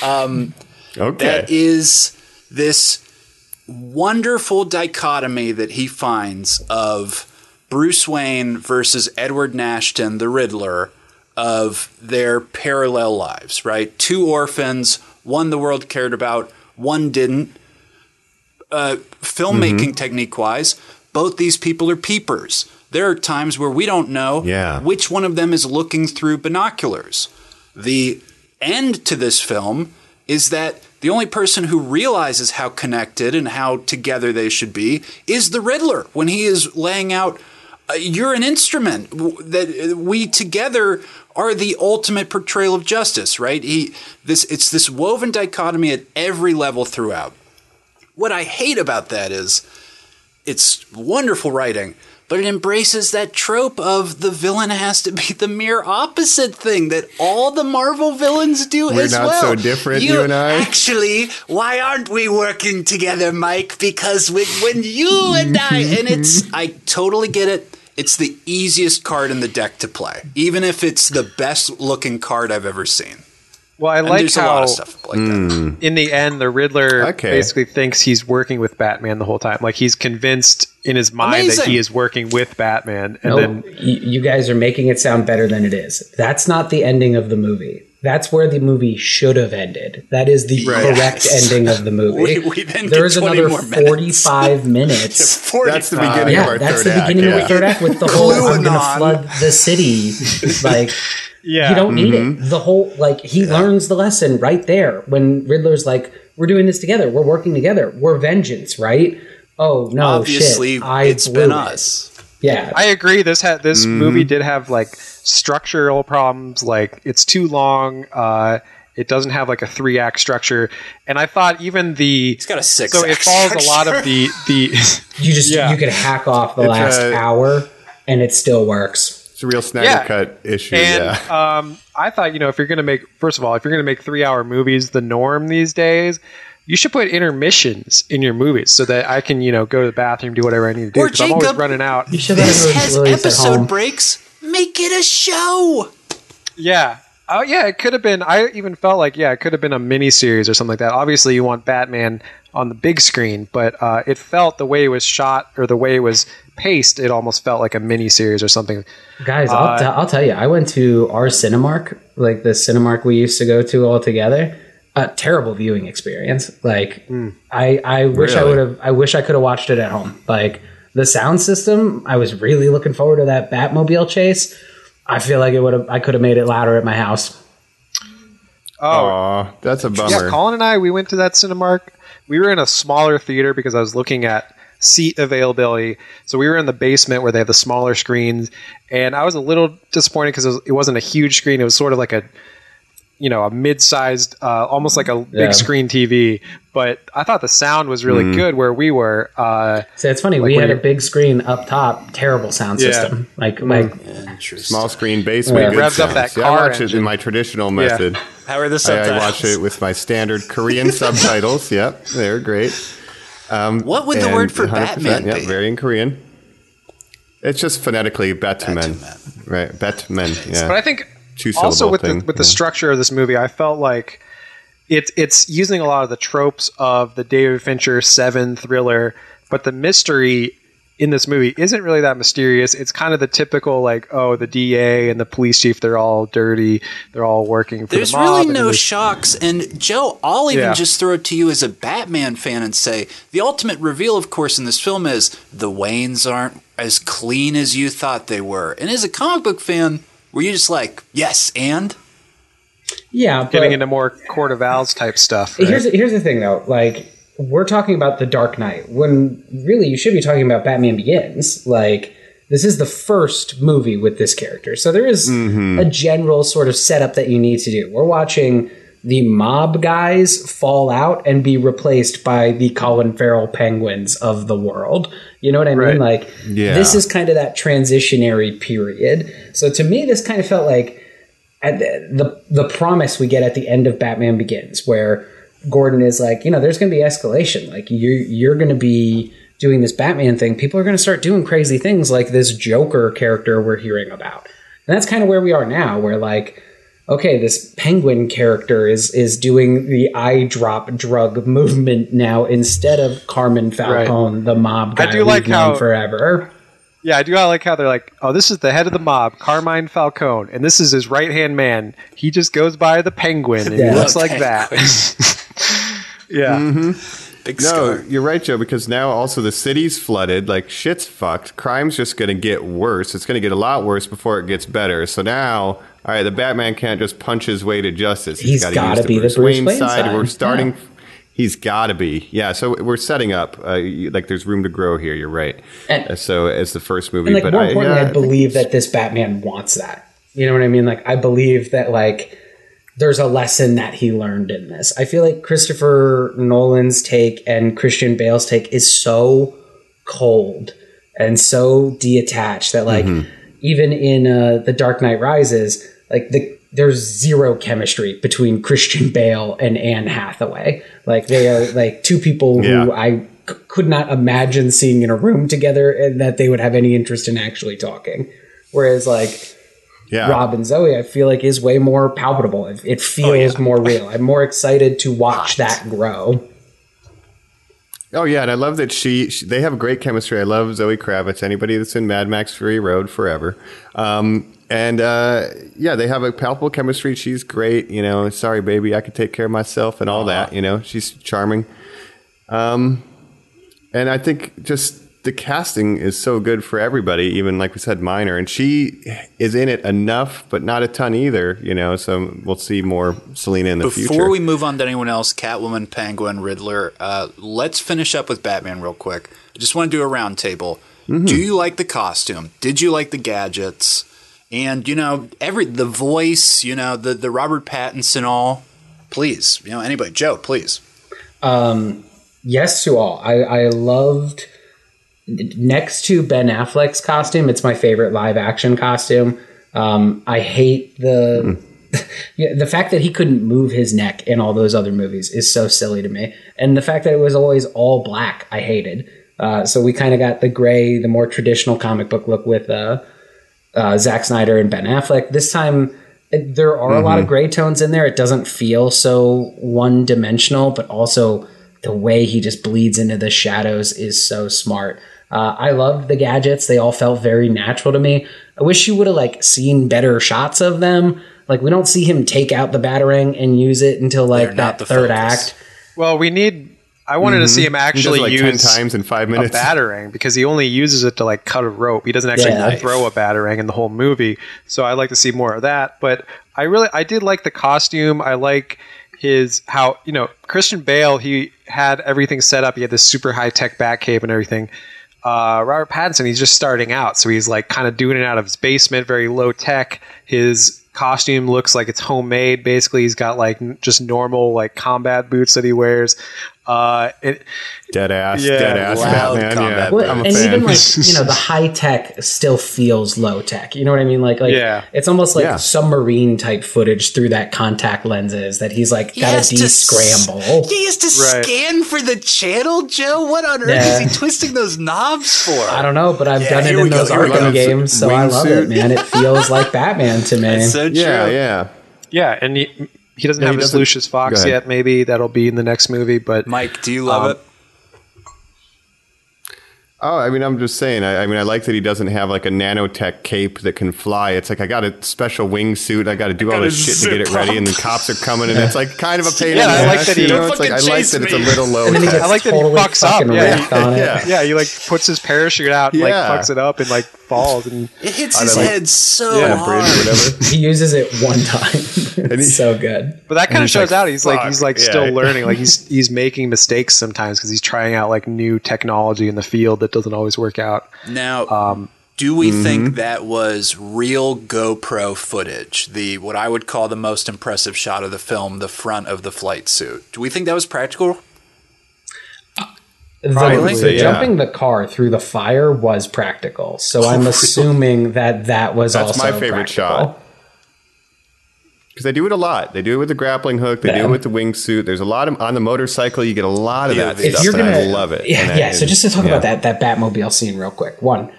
Um, okay. That is this wonderful dichotomy that he finds of Bruce Wayne versus Edward Nashton, the Riddler, of their parallel lives, right? Two orphans, one the world cared about, one didn't. Uh, filmmaking technique wise, both these people are peepers. There are times where we don't know Yeah. which one of them is looking through binoculars. The end to this film is that the only person who realizes how connected and how together they should be is the Riddler when he is laying out you're an instrument that uh, we together are the ultimate portrayal of justice right he this it's this woven dichotomy at every level throughout what i hate about that is it's wonderful writing, but it embraces that trope of the villain has to be the mere opposite thing that all the Marvel villains do We're as not well. so different, you and I. Actually, why aren't we working together, Mike? Because when, when you and I, and it's, I totally get it. It's the easiest card in the deck to play, even if it's the best looking card I've ever seen. Well, I And like there's a how lot of stuff like that. Hmm. in the end, the Riddler Okay. basically thinks he's working with Batman the whole time. Like he's convinced in his mind that he is working with Batman, and No, then you, you guys are making it sound better than it is. That's not the ending of the movie. That's where the movie should have ended. That is the Right. correct Yes. ending of the movie. We- we then get There's another more minutes. 45 minutes. 45. That's the beginning of yeah, our that's the beginning act. of yeah. the third act with the whole I'm gonna flood the city. Like yeah, you don't need Mm-hmm. it. The whole like he learns the lesson right there when Riddler's like, "We're doing this together. We're working together. We're vengeance, right?" Oh no, Obviously, shit! I it's blew been it. us. Yeah, I agree. This had this Mm-hmm. movie did have like structural problems. Like it's too long. Uh, it doesn't have like a three act structure, and I thought even the It's got a six. so it act follows a lot of the the you just Yeah. you could hack off the It's last a- hour and it still works. It's a real Snyder Yeah. cut issue. And yeah. um, I thought, you know, if you're going to make, first of all, if you're going to make three hour movies the norm these days, you should put intermissions in your movies so that I can, you know, go to the bathroom, do whatever I need to do. Or Because I'm always running out. You should This has released at home. episode breaks. Make it a show. Yeah. Oh, yeah. It could have been, I even felt like, yeah, it could have been a mini series or something like that. Obviously, you want Batman on the big screen, but uh, it felt the way it was shot or the way it was paced, it almost felt like a mini series or something. Guys, Uh, I'll, t- I'll tell you, I went to our Cinemark, like the Cinemark we used to go to all together. A terrible viewing experience. Like, Hmm. I, I wish I would have. I wish I could have watched it at home. Like the sound system, I was really looking forward to that Batmobile chase. I feel like it would have. I could have made it louder at my house. Oh, Aw, that's a bummer. Yeah, Colin and I, we went to that Cinemark. We were in a smaller theater because I was looking at seat availability. So we were in the basement where they have the smaller screens, and I was a little disappointed because it, was, it wasn't a huge screen. It was sort of like a, you know, a mid-sized, uh, almost like a Yeah. big screen TV. But I thought the sound was really good where we were. Uh, So it's funny. we had a big screen up top, terrible sound Yeah. system. Like, like Small screen basement. Yeah. good Revs up sounds. that Yeah, I car watch it engine. in my traditional method. How are the I, I watch it with my standard Korean subtitles. Yep, they're great. Um, What would the word for Batman Yep, be? very in Korean. It's just phonetically Batman. Batman. Right, Batman. Yeah. But I think Two also with thing, the with the structure of this movie, I felt like it's it's using a lot of the tropes of the David Fincher Seven thriller, but the mystery in this movie isn't really that mysterious. It's kind of the typical like, oh, the DA and the police chief, they're all dirty, they're all working for There's the mob. really no there's- shocks. And Joe, I'll even Yeah. just throw it to you as a Batman fan and say the ultimate reveal, of course, in this film is the Waynes aren't as clean as you thought they were. And as a comic book fan, were you just like, yes, and? yeah, but getting into more Court of Owls type stuff. right? Here's here's the thing though, like we're talking about the Dark Knight when really you should be talking about Batman Begins. Like this is the first movie with this character, so there is mm-hmm. a general sort of setup that you need to do. We're watching the mob guys fall out and be replaced by the Colin Farrell penguins of the world. You know what I Right. mean? Like Yeah. this is kind of that transitionary period. So to me, this kind of felt like at the, the the promise we get at the end of Batman Begins, where Gordon is like, you know, there's going to be escalation. Like you're you're going to be doing this Batman thing. People are going to start doing crazy things like this Joker character we're hearing about, and that's kind of where we are now. Where like, okay, this Penguin character is is doing the eye drop drug movement now instead of Carmen Falcone, the mob guy I do like how- forever. Yeah, I do. I like how they're like, oh, this is the head of the mob, Carmine Falcone, and this is his right hand man. He just goes by the Penguin, and Yeah. he looks The like that. yeah, mm-hmm. Big No, scar. you're right, Joe, because now also the city's flooded. Like, shit's fucked. Crime's just going to get worse. It's going to get a lot worse before it gets better. So now, all right, the Batman can't just punch his way to justice. He's gotta gotta use be the Bruce Wayne side. We're starting. Yeah. He's got to be. Yeah, so we're setting up. Uh, you- like, there's room to grow here. You're right. And- Uh, so, as the first movie. And like but more I, importantly, yeah, I, I believe that this Batman wants that. You know what I mean? Like I believe that like there's a lesson that he learned in this. I feel like Christopher Nolan's take and Christian Bale's take is so cold and so detached that like even in uh, the Dark Knight Rises, like the there's zero chemistry between Christian Bale and Anne Hathaway. Like they are like two people who Yeah. I c- could not imagine seeing in a room together and that they would have any interest in actually talking. Whereas like Yeah. Rob and Zoe, I feel like is way more palpable. It, it feels more real. I'm more excited to watch that grow. Oh yeah, and I love that she, she they have great chemistry. I love Zoe Kravitz. Anybody that's in Mad Max Fury Road forever. Um, and uh, yeah, they have a palpable chemistry. She's great. You know, sorry baby, I can take care of myself and all that. You know, she's charming. Um, and I think just the casting is so good for everybody, even like we said, minor. And she is in it enough, but not a ton either. You know, so we'll see more Selina in the Before future. Before we move on to anyone else, Catwoman, Penguin, Riddler, uh, let's finish up with Batman real quick. I just want to do a round table. Mm-hmm. Do you like the costume? Did you like the gadgets? And you know, every the voice, you know, the the Robert Pattinson all. Please, you know, anybody, Joe, please. Um, yes to all. I, I loved next to Ben Affleck's costume. It's my favorite live action costume. Um, I hate the yeah, the fact that he couldn't move his neck in all those other movies is so silly to me, and the fact that it was always all black, I hated. Uh, so we kind of got the gray, the more traditional comic book look with uh, uh, Zack Snyder and Ben Affleck. This time, there are a lot of gray tones in there. It doesn't feel so one dimensional, but also the way he just bleeds into the shadows is so smart. Uh, I loved the gadgets; they all felt very natural to me. I wish you would have like seen better shots of them. Like we don't see him take out the batarang and use it until like not that the third focus. act. Well, we need. I wanted to see him He does it actually like use ten times in five a minutes. batarang because he only uses it to like cut a rope. He doesn't actually Yeah. throw a batarang in the whole movie. So I'd like to see more of that. But I really, I did like the costume. I like his how you know Christian Bale. He had everything set up. He had this super high tech Batcave and everything. Uh, Robert Pattinson, he's just starting out, so he's like kind of doing it out of his basement, very low tech. His costume looks like it's homemade. Basically, he's got like n- just normal like combat boots that he wears. Uh, it, Dead ass, Yeah, dead ass Batman. combat Yeah, Well, I'm a and fan. even like you know the high tech still feels low tech. You know what I mean? Like like Yeah. it's almost like Yeah. submarine type footage through that contact lenses that he's like got has to to de-scramble. He has to Right. scan for the channel, Joe. What on earth Yeah. is he twisting those knobs for? I don't know, but I've Yeah, done it in those here Arkham games, so I love it, man. It feels like Batman to me. That's so true. yeah, yeah. yeah, and he, he doesn't No, have he his doesn't- Lucius Fox yet. Maybe that'll be in the next movie, but Mike, do you love Um, it? Oh, I mean, I'm just saying. I, I mean, I like that he doesn't have like a nanotech cape that can fly. It's like I got a special wingsuit. I got to do all this shit to get it zip ready, and the cops are coming, and it's like kind of a pain Yeah, in the I like ass, that he- you know? It's like I like that it's a little low and then he tech. gets I like that totally he fucks up. Yeah, wrecked on it. yeah. yeah, he like puts his parachute out, and, Yeah. like fucks it up, and like falls. And It hits his know. head so yeah, hard. bridge, whatever. He uses it one time. he- it's so good. but that kind of shows like, out. He's like he's like Yeah. still learning. Like he's he's making mistakes sometimes because he's trying out like new technology in the field that doesn't always work out. Now, Um, do we mm-hmm. think that was real GoPro footage? The what I would call the most impressive shot of the film, the front of the flight suit. Do we think that was practical? The, Probably, the yeah. jumping the car through the fire was practical, so I'm assuming that that was That's also my favorite practical. shot. Because they do it a lot. They do it with the grappling hook. They do it with the wingsuit. There's a lot of on the motorcycle. You get a lot of Yeah, that stuff. you're gonna I love it. Yeah, yeah. So just to talk about that that Batmobile scene real quick. One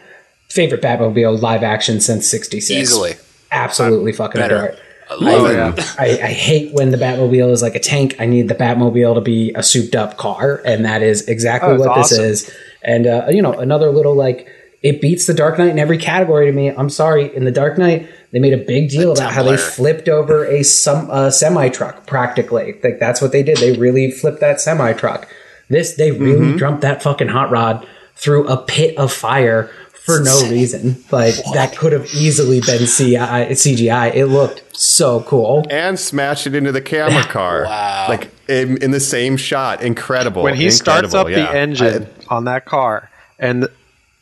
favorite Batmobile live action since '66. Easily. absolutely fucking better. adore it. I love Oh, it. yeah. I, I hate when the Batmobile is like a tank. I need the Batmobile to be a souped up car, and that is exactly Oh, what awesome. this is. And uh, you know, another little like it beats the Dark Knight in every category to me. I'm sorry, in the Dark Knight they made a big deal about how they flipped over a some uh, semi truck practically. Like that's what they did. They really flipped that semi truck. This they really Mm-hmm. jumped that fucking hot rod through a pit of fire for no reason. Like that could have easily been CI, CGI. It looked so cool. and smash it into the camera car. Wow. Like in, in the same shot. Incredible. when he starts up yeah. the engine on that car, and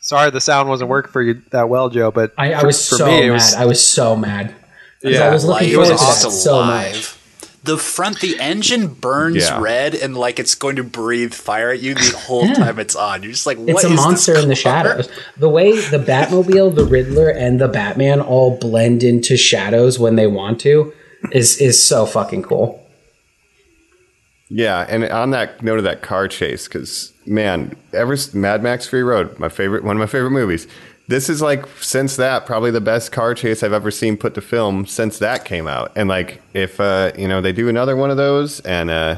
sorry the sound wasn't working for you that well, Joe, but I, I for- was for so me, mad. was- I was so mad. Yeah, I was looking Like, forward it to was that so live. much. The front, the engine burns Yeah. red and like it's going to breathe fire at you the whole Yeah. time it's on. You're just like, what It's a is this monster in the shadows. The way the Batmobile, the Riddler, and the Batman all blend into shadows when they want to is is so fucking cool. Yeah, and on that note of that car chase, because man, ever Mad Max Fury Road, my favorite, one of my favorite movies. This is like since that probably the best car chase I've ever seen put to film since that came out. And like if uh, you know they do another one of those and uh,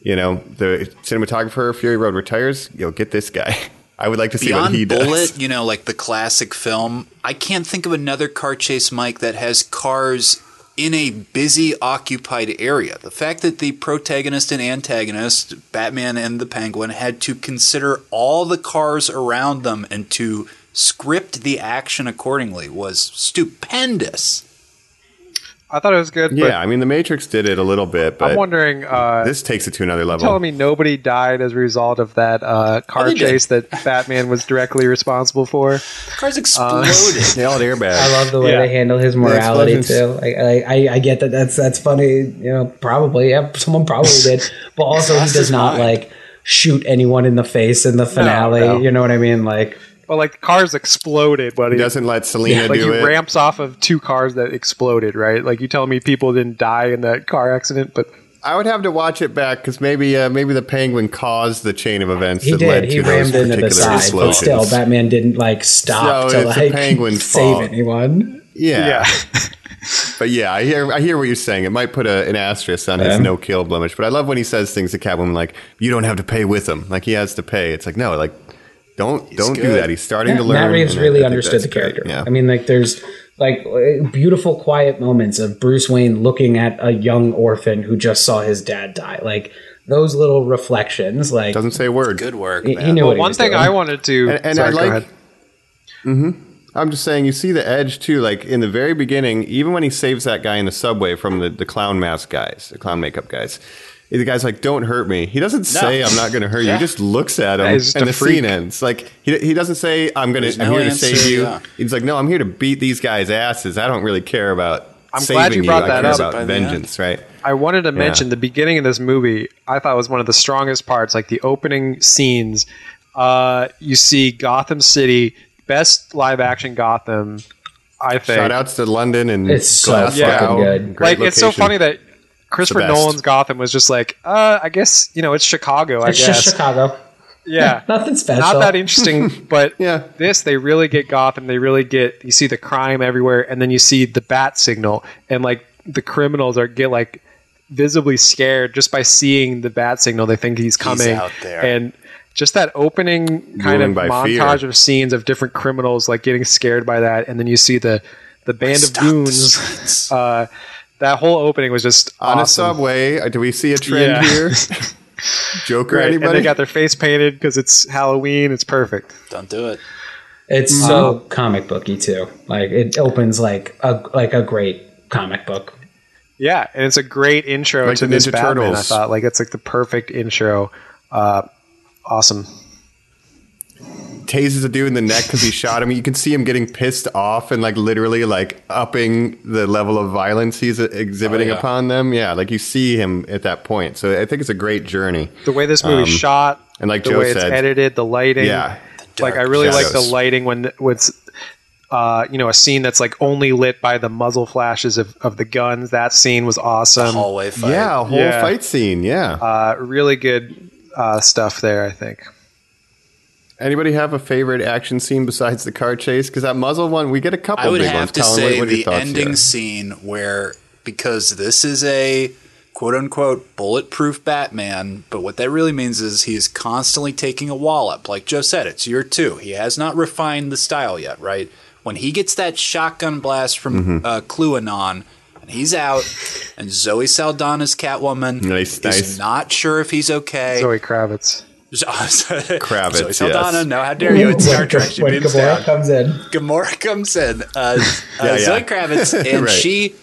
you know the cinematographer Fury Road retires, you'll get this guy. I would like to see Beyond what he does. Bullitt, you know, like the classic film, I can't think of another car chase, Mike, that has cars in a busy, occupied area. The fact that the protagonist and antagonist, Batman and the Penguin, had to consider all the cars around them and to script the action accordingly was stupendous. I thought it was good. Yeah, but I mean the Matrix did it a little bit, but I'm wondering. Uh, this takes it to another level. telling me nobody died as a result of that uh, car they did. chase that Batman was directly responsible for. The cars exploded. They all had airbags. I love the way Yeah. they handle his morality too. Like, I, I, I get that that's that's funny. You know, probably yeah, someone probably did, but also he does not mind. like shoot anyone in the face in the finale. no. You know what I mean? Like, But like the cars exploded, buddy. He doesn't let Selina like do he it. ramps off of two cars that exploded, right? Like you telling me people didn't die in that car accident, but I would have to watch it back because maybe uh, maybe the Penguin caused the chain of events he that led did. He to those rammed into the particular side, but explosions. still, Batman didn't like stop So to it's the like Penguin's save fault. anyone. yeah. yeah. But yeah, I hear I hear what you're saying. It might put a, an asterisk on his Yeah. no kill blemish. But I love when he says things to Catwoman like, "You don't have to pay with him." Like he has to pay. It's like no, like don't don't do that. He's starting to learn. Matt Reeves and I- really I understood that's the great. character. Yeah. I mean, like, there's like beautiful, quiet moments of Bruce Wayne looking at a young orphan who just saw his dad die. Like those little reflections. Like doesn't say a word. Good work, he, he knew Well, what he one was thing doing. I wanted to And, and sorry, I go like. ahead. Mm-hmm. I'm just saying, you see the edge too. Like in the very beginning, even when he saves that guy in the subway from the, the clown mask guys, the clown makeup guys, the guy's like, "Don't hurt me." He doesn't say, "I'm not going to hurt you." He just looks at him, Yeah, and the freak. scene ends. Like he, he doesn't say, "I'm going There's to, I'm no here answer, to save you." yeah. He's like, "No, I'm here to beat these guys' asses. I don't really care about." I'm saving glad you brought I that care up. About vengeance, right? I wanted to mention the beginning of this movie. I thought was one of the strongest parts, like the opening scenes. Uh, you see Gotham City, best live action Gotham. I think. Shout outs to London and It's so Glasgow. fucking good. Great like it's so funny that Christopher best. Nolan's Gotham was just like, uh, I guess you know it's Chicago. I It's guess just Chicago. yeah, Nothing special. not that interesting. But Yeah. this they really get Gotham. They really get you see the crime everywhere, and then you see the bat signal, and like the criminals are get like visibly scared just by seeing the bat signal. They think he's coming out there. and. Just that opening kind Ruling of montage fear. of scenes of different criminals like getting scared by that, and then you see the the band of goons. Uh, that whole opening was just on a awesome. subway. uh, Do we see a trend Yeah. here? Joker, Right, and anybody? they got their face painted because it's Halloween. It's perfect. Don't do it. It's Mm-hmm. so comic booky too. Like it opens like a like a great comic book. Yeah, and it's a great intro Like to the this Ninja Batman. Turtles. I thought like it's like the perfect intro. Uh, awesome. Tases a dude in the neck because he shot him. You can see him getting pissed off and like literally like upping the level of violence he's exhibiting Oh, yeah. upon them. Yeah, like you see him at that point. So I think it's a great journey. The way this movie's Um, shot, and like the Joe way it's edited, the lighting. Yeah, like I dark really like the lighting when with uh, you know a scene that's like only lit by the muzzle flashes of, of the guns. That scene was awesome. Hallway fight. yeah, a whole Yeah. fight scene. Yeah. Uh, really good uh, stuff there. I think. Anybody have a favorite action scene besides the car chase? Because that muzzle one, we get a couple I would big have ones. to Colin, say what, what the ending here? scene where because this is a quote unquote bulletproof Batman, but what that really means is he is constantly taking a wallop. Like Joe said, it's year two. He has not refined the style yet, right? When he gets that shotgun blast from Mm-hmm. uh, QAnon, and he's out, and Zoe Saldana's Catwoman Nice, is nice. not sure if he's okay. Zoe Kravitz. Kravitz, Zoe Saldana, yes. no, how dare you? It's Star Trek. She when Gamora down. comes in. Gamora comes in, uh, uh, Yeah, yeah. Zoe Kravitz, and Right. she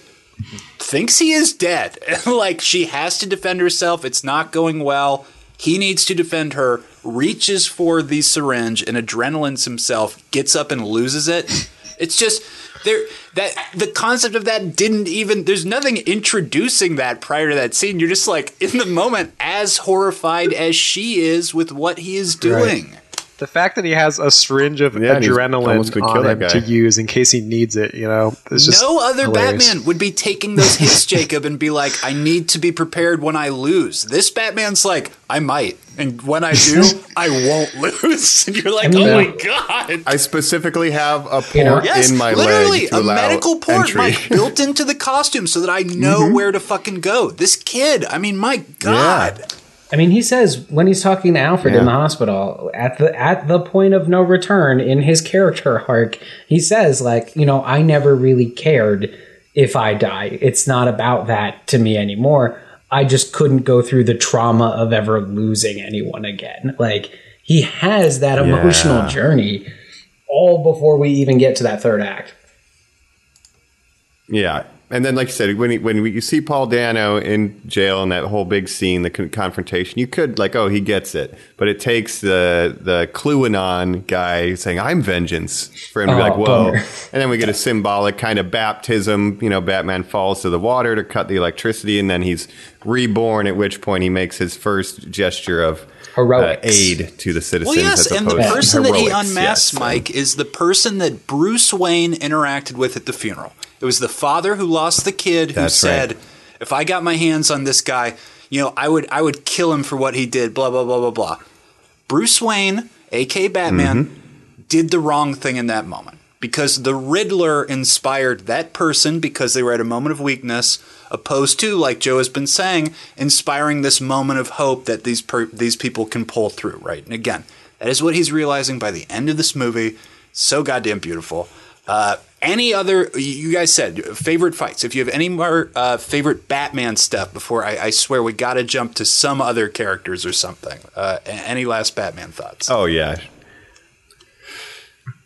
thinks he is dead. like she has to defend herself. It's not going well. He needs to defend her. Reaches for the syringe and adrenalines himself. Gets up and loses it. It's just there that the concept of that didn't even. There's nothing introducing that prior to that scene. You're just like in the moment, as horrified as she is with what he is doing. The fact that he has a syringe of Yeah, and he's almost adrenaline gonna kill on him to use in case he needs it, you know, it's just no other hilarious. Batman would be taking those hits, Jacob, and be like, I need to be prepared when I lose. This Batman's like, I might. And when I do, I won't lose. And you're like, mean, oh yeah. my God. I specifically have a port You know- Yes, in my literally leg to a allow medical port, entry. Mike, built into the costume so that I know Mm-hmm. where to fucking go. This kid, I mean, my God. I mean, he says when he's talking to Alfred in the hospital at the at the point of no return in his character arc, he says like, you know, I never really cared if I die. It's not about that to me anymore. I just couldn't go through the trauma of ever losing anyone again. Like he has that emotional Yeah. journey all before we even get to that third act. Yeah, and then like you said, when he, when you see Paul Dano in jail and that whole big scene, the con- confrontation, you could like, oh, he gets it, but it takes the the QAnon guy saying, "I'm vengeance," for him to be Oh, like, "Whoa!" bummer. And then we get a symbolic kind of baptism. You know, Batman falls to the water to cut the electricity, and then he's reborn. At which point, he makes his first gesture of. Uh, aid to the citizens. Well, yes, and the person that he heroics, unmasks, yes. Mike, is the person that Bruce Wayne interacted with at the funeral. It was the father who lost the kid who That's said, right. "If I got my hands on this guy, you know, I would, I would kill him for what he did." Blah blah blah blah blah. Bruce Wayne, aka Batman, Mm-hmm. did the wrong thing in that moment because the Riddler inspired that person because they were at a moment of weakness, opposed to, like Joe has been saying, inspiring this moment of hope that these per- these people can pull through. Right, and again, that is what he's realizing by the end of this movie. So goddamn beautiful. Uh, any other? You guys said favorite fights. If you have any more uh, favorite Batman stuff before I, I swear we got to jump to some other characters or something. Uh, any last Batman thoughts? Oh yeah.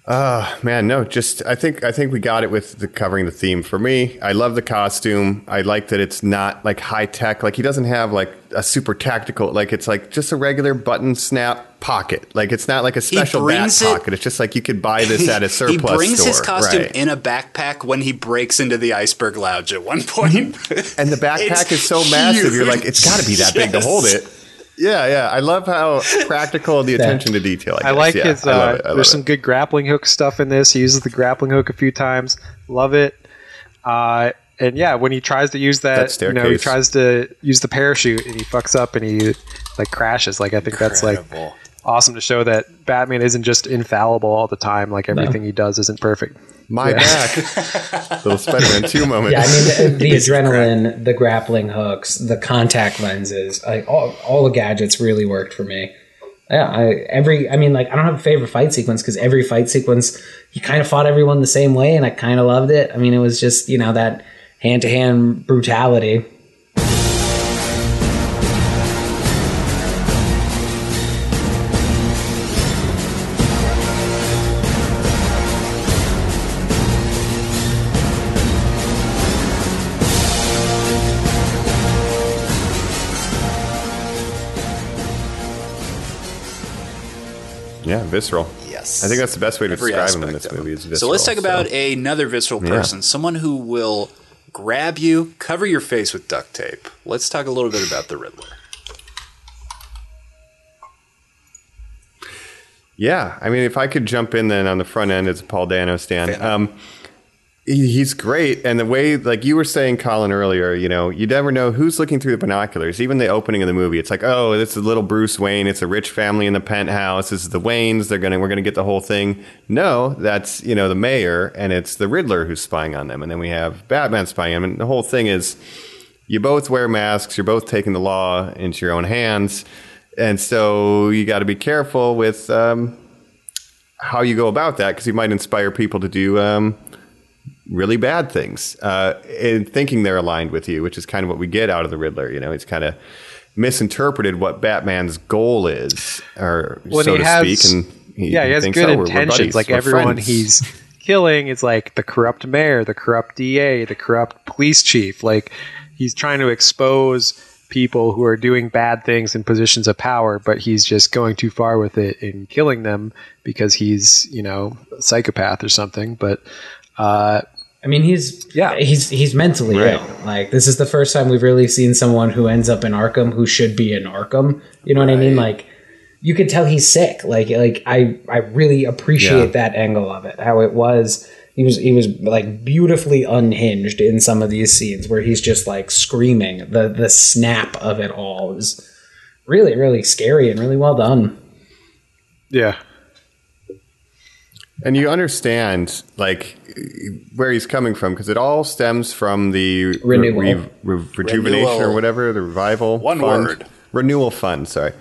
Uh man, no, just I think I think we got it with the covering the theme. For me, I love the costume. I like that it's not like high tech. Like he doesn't have like a super tactical like it's like just a regular button snap pocket. Like it's not like a special it- pocket. It's just like you could buy this at a surplus he brings store. his costume right. in a backpack when he breaks into the iceberg lounge at one point. and the backpack is so massive. You're like, it's got to be that big to hold it. Yeah, yeah. I love how practical the attention to detail. I, I like yeah, his. I love Uh, it. I love there's it. some good grappling hook stuff in this. He uses the grappling hook a few times. Love it. Uh, and yeah, when he tries to use that, That you know, he tries to use the parachute and he fucks up and he like crashes. Like I think that's like Incredible. Awesome to show that Batman isn't just infallible all the time. Like everything he does isn't perfect. My Yeah. back. Little Spider-Man 2 moment. Yeah, I mean the, the adrenaline, the grappling hooks, the contact lenses, like all, all the gadgets really worked for me. Yeah, I, every I mean like I don't have a favorite fight sequence because every fight sequence he kind of fought everyone the same way, and I kind of loved it. I mean, it was just you know that hand to hand brutality. Yeah, visceral. Yes. I think that's the best way to Every describe him in this movie. Is visceral, so let's talk about another visceral Yeah. person, someone who will grab you, cover your face with duct tape. Let's talk a little bit about the Riddler. Yeah, I mean, if I could jump in then on the front end a Paul Dano stand, um, he's great. And the way, like you were saying, Colin earlier, you know, you never know who's looking through the binoculars. Even the opening of the movie, it's like, oh, this is little Bruce Wayne. It's a rich family in the penthouse. This is the Waynes. They're gonna, we're gonna get the whole thing. No, that's you know the mayor, and it's the Riddler who's spying on them. And then we have Batman spying on them. And the whole thing is, you both wear masks. You're both taking the law into your own hands. And so you got to be careful with um, how you go about that because you might inspire people to do um, really bad things uh, in thinking they're aligned with you, which is kind of what we get out of the Riddler. You know, he's kind of misinterpreted what Batman's goal is, or When so he to has, speak. And he, yeah, he has thinks, good "Oh, we're- we're intentions. like we're everyone friends." he's killing is like the corrupt mayor, the corrupt DA, the corrupt police chief. Like he's trying to expose people who are doing bad things in positions of power, but he's just going too far with it in killing them because he's, you know, a psychopath or something. But uh, I mean, he's Yeah. he's he's mentally Right. ill. Like this is the first time we've really seen someone who ends up in Arkham who should be in Arkham. You know what I mean? Like you could tell he's sick. Like like I I really appreciate Yeah. that angle of it. How it was he was he was like beautifully unhinged in some of these scenes where he's just like screaming. The the snap of it all was really really scary and really well done. Yeah. And you understand like where he's coming from because it all stems from the Renewal. re- re- rejuvenation or whatever, the revival One fund. word. renewal fund. Sorry,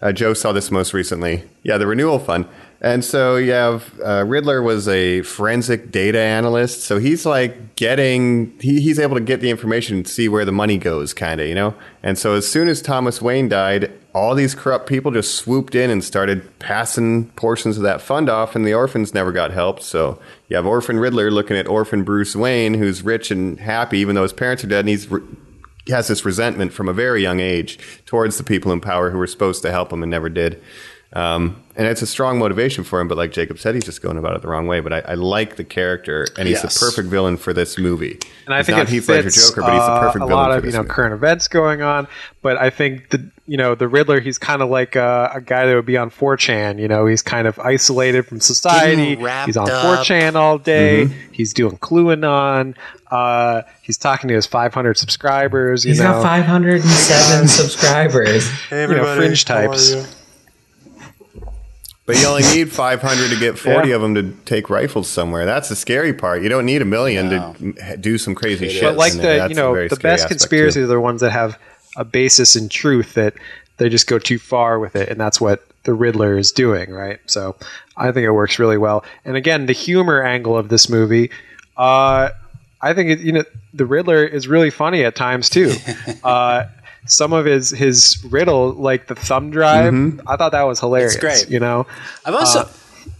uh, Joe saw this most recently. Yeah, the renewal fund. And so you have uh, Riddler was a forensic data analyst, so he's like getting he, he's able to get the information and see where the money goes, kind of, you know. And so as soon as Thomas Wayne died, all these corrupt people just swooped in and started passing portions of that fund off, and the orphans never got help. So you have Orphan Riddler looking at Orphan Bruce Wayne, who's rich and happy, even though his parents are dead, and he's he has this resentment from a very young age towards the people in power who were supposed to help him and never did. Um, and it's a strong motivation for him, but like Jacob said, he's just going about it the wrong way. But I, I like the character, and he's Yes. the perfect villain for this movie. And I He's think not it Heath fits Ledger Joker, but he's the uh, perfect a villain lot for of you know movie. current events going on. But I think the you know the Riddler, he's kind of like a, a guy that would be on 4chan. You know, he's kind of isolated from society. He's on up. 4chan all day. Mm-hmm. He's doing QAnon. Uh, he's talking to his 500 subscribers. You He's know, got 507 subscribers. you know, fringe types. But you only need 500 to get 40 Yeah. of them to take rifles somewhere. That's the scary part. You don't need a million to do some crazy shit. But like the you know the best conspiracies too. are the ones that have a basis in truth that they just go too far with it, and that's what the Riddler is doing, right? So I think it works really well. And again, the humor angle of this movie, uh, I think it, you know the Riddler is really funny at times too. uh, some of his his riddle, like the thumb drive, I thought that was hilarious. It's great. You know, I've also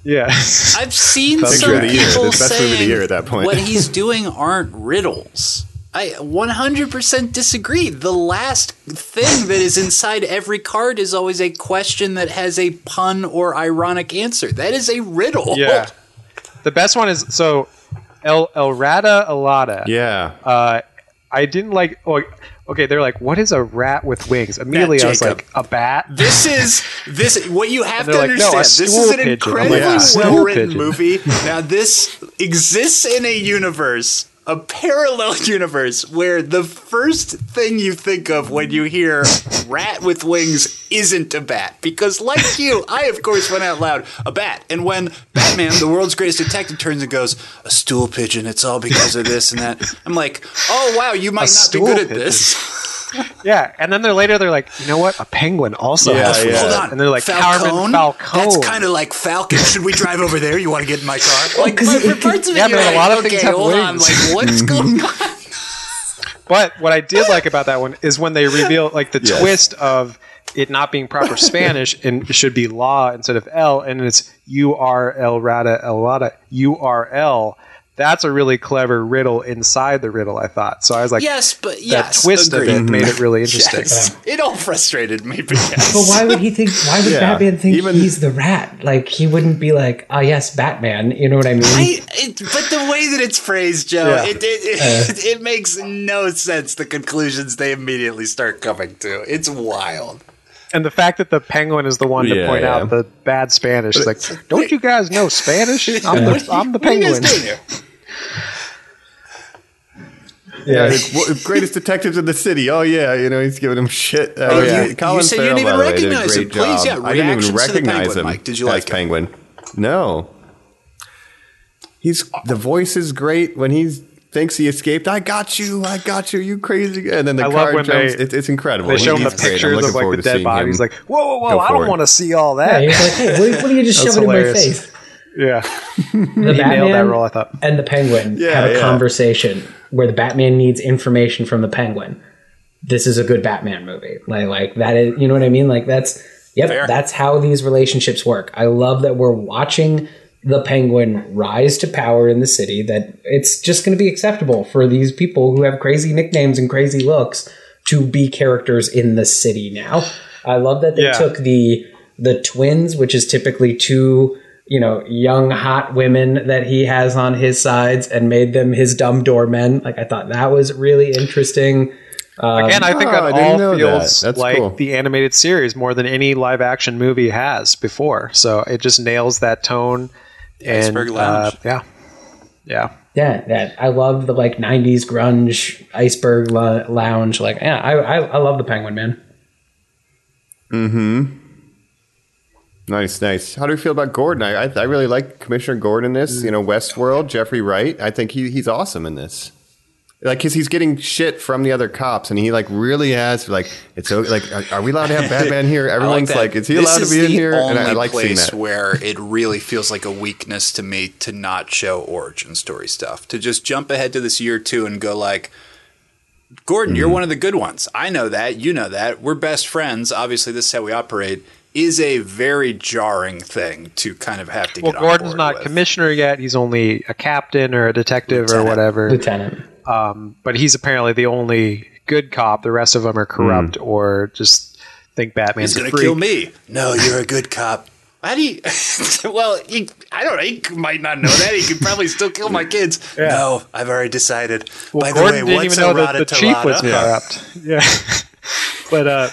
yeah. I've seen That's some movie of the year. people That's best movie of the saying year at that point. what he's doing aren't riddles. I 100% disagree. The last thing that is inside every card is always a question that has a pun or ironic answer. That is a riddle. Yeah. The best one is so El El Rata Alada. Yeah. Uh, I didn't like. Oh, okay, they're like, "What is a rat with wings?" Immediately, I was Jacob. like, "A bat." This is this what you have to like, no, understand. this is an pigeon. incredibly like, "A stool well written movie. Now this exists in a universe, a parallel universe where the first thing you think of when you hear rat with wings isn't a bat. Because like you, I of course went out loud, a bat. And when Batman, the world's greatest detective, turns and goes, a stool pigeon, it's all because of this and that. I'm like, oh wow, you might not be stool good at this. Yeah, and then they're later they're like, "You know what? A penguin also Yeah, has yeah. Hold on. And they're like, Falcone? "Carmen Falcone." That's kind of like Falcon. Should we drive over there? You want to get in my car? Like, 'cause for, it- for parts of it, Yeah, you're a like, lot of okay, things have hold on. Like, what's going on? But what I did like about that one is when they reveal like the Yes. twist of it not being proper Spanish and it should be law instead of L, and it's U R L Rata El Rata U R L. That's a really clever riddle inside the riddle. I thought so. I was like, Yes, but that yes, twist agreed. of it made it really interesting. Yes. It all frustrated me, but yes. But why would he think? Why would Yeah. Batman think Even- he's the rat? Like he wouldn't be like, "Ah, yes, Batman." You know what I mean? I, it, but the way that it's phrased, Joe, Yeah. it, it, it, it makes no sense. The conclusions they immediately start coming to. It's wild. And the fact that the penguin is the one to Yeah, point yeah. out the bad Spanish, is like, don't you guys know Spanish? I'm the, I'm the What are you guys penguin. doing? Yeah, like, what- greatest detectives in the city. Oh yeah, you know he's giving him shit. Uh, Oh, yeah. you- Colin you said you Farrell, didn't by even the way, did a recognize great him. Please, job. yeah, I didn't even reactions to the recognize Penguin, him. Mike. Did you as like him? Penguin? No. He's the voice is great when he thinks he escaped. I got you. I got you. You crazy. And then the I love car when jumps. they- It, it's incredible. They show him the pictures of like the dead seeing bodies. Like, whoa, whoa, whoa! I don't want to see all Yeah, that. he's like, "Hey, what, what are you just That's shoving in my face?" Yeah, The he nailed that Batman role. I thought. and the Penguin Yeah, have a yeah. conversation where the Batman needs information from the Penguin. This is a good Batman movie. Like, like that is, you know what I mean? Like that's, yep, Fair. that's how these relationships work. I love that we're watching the Penguin rise to power in the city. That it's just going to be acceptable for these people who have crazy nicknames and crazy looks to be characters in the city now. I love that they Yeah. took the the twins, which is typically two, you know, young hot women that he has on his sides, and made them his dumb doormen. Like I thought that was really interesting. Um, Again, I think Oh, that I didn't all know that. feels like cool. the animated series more than any live action movie has before. So it just nails that tone. And Iceberg uh, Lounge. yeah, yeah. Yeah, that I love the like '90s grunge iceberg lo- lounge. Like, yeah, I, I I love the Penguin man. Mm-hmm. Nice, nice. How do you feel about Gordon? I, I, I really like Commissioner Gordon in this. You know, Westworld, Jeffrey Wright. I think he, he's awesome in this. Like, cause he's getting shit from the other cops, and he like really has like it's o- like, are, are we allowed to have Batman here? Everyone's that. like, is he This allowed is to be in the here? And I, I like seeing place that. where it really feels like a weakness to me to not show origin story stuff. To just jump ahead to this year two and go like, Gordon, Mm-hmm. you're one of the good ones. I know that. You know that. We're best friends. Obviously, this is how we operate. Is a very jarring thing to kind of have to Well, get on Gordon's board not with. commissioner yet. He's only a captain or a detective or whatever. Lieutenant. Um, but he's apparently the only good cop. The rest of them are corrupt or just think Batman's He's gonna kill me. No, you're a good cop. How do you? well, he, I don't know. He might not know that. He could probably still kill my kids. No, I've already decided. Well, By Gordon the way, didn't what's even know that the chief was ratatalata? corrupt. Yeah. but uh,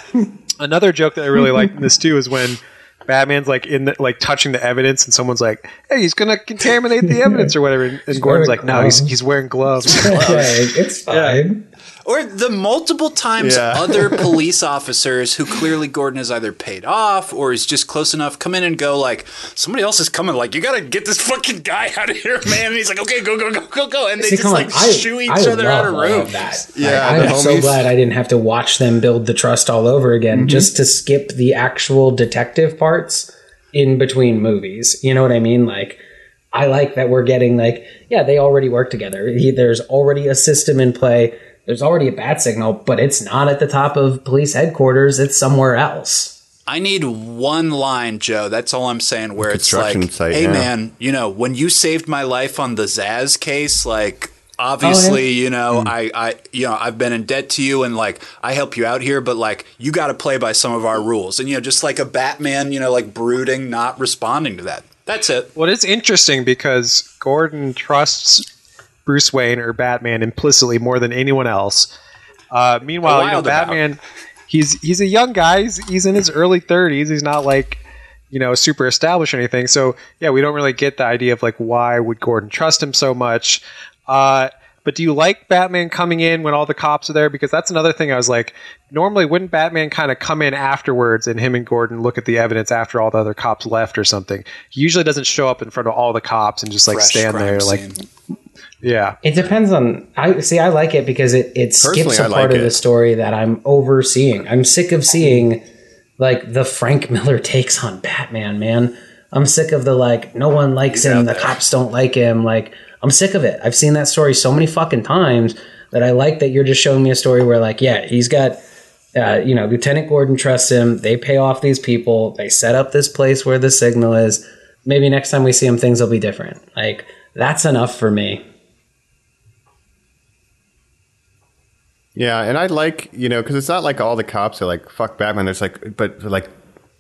another joke that I really liked in this too is when Batman's like in the, like touching the evidence and someone's like, "Hey, he's gonna contaminate the evidence or whatever," and, and Gordon's like, "No, he's he's wearing gloves." yeah, it's fine. Or the multiple times Yeah. other police officers who clearly Gordon has either paid off or is just close enough come in and go like, somebody else is coming. Like, you gotta get this fucking guy out of here, man. And he's like, okay, go, go, go, go, go. And they See, just come on, like I, shoo each I other out of love all rooms. that. Yeah, I, the am so glad I didn't have to watch them build the trust all over again Mm-hmm. just to skip the actual detective parts in between movies. You know what I mean? Like, I like that we're getting like, yeah, they already work together. He, there's already a system in play. There's already a bat signal, but it's not at the top of police headquarters. It's somewhere else. I need one line, Joe. That's all I'm saying. Where it's like, site, "Hey, yeah. man, you know, when you saved my life on the Zaz case, like." Obviously, oh, you know, mm. I, I, you know, I've been in debt to you, and like, I help you out here, but like, you got to play by some of our rules, and you know, just like a Batman, you know, like brooding, not responding to that. That's it. Well, it's interesting because Gordon trusts Bruce Wayne or Batman implicitly more than anyone else. Uh, meanwhile, you know, about. Batman, he's he's a young guy. He's, he's in his early thirties. He's not like you know super established or anything. So yeah, we don't really get the idea of like why would Gordon trust him so much. Uh, but do you like Batman coming in when all the cops are there? Because that's another thing. I was like, normally wouldn't Batman kind of come in afterwards and him and Gordon look at the evidence after all the other cops left or something? He usually doesn't show up in front of all the cops and just like Fresh stand there like scene. Yeah. It depends on. I see. I like it because it it skips Personally, a I part like of the story that I'm overseeing. I'm sick of seeing like the Frank Miller takes on Batman. Man, I'm sick of the like no one likes He's him. The there. cops don't like him. Like I'm sick of it. I've seen that story so many fucking times that I like that you're just showing me a story where like yeah he's got. Uh, you know, Lieutenant Gordon trusts him. They pay off these people. They set up this place where the signal is. Maybe next time we see him, things will be different. Like that's enough for me. Yeah, and I like you know because it's not like all the cops are like fuck Batman. There's like, but like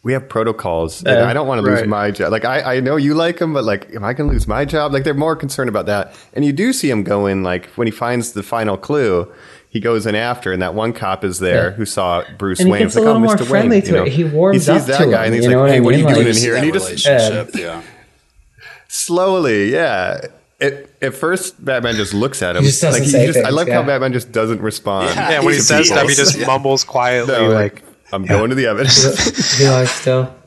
we have protocols. and Yeah, I don't want to lose my job. Like I, I know you like him, but like, am I going to lose my job? Like they're more concerned about that. And you do see him go in like when he finds the final clue. He goes in after, and that one cop is there Yeah. who saw Bruce And he Wayne. gets It's a like, little oh, more Mr. friendly Wayne. to you know? it. He warms sees up that to guy, him, and he's like, know what "Hey, I what are you mean? doing in here?" And he just relationship, yeah. slowly, yeah. At, at first, Batman just looks at him. He just doesn't like, say just, I things, like how. Batman just doesn't respond. Yeah, Yeah, when he He's says stuff, he people. just mumbles quietly No, like I'm going to the evidence. Do you like still?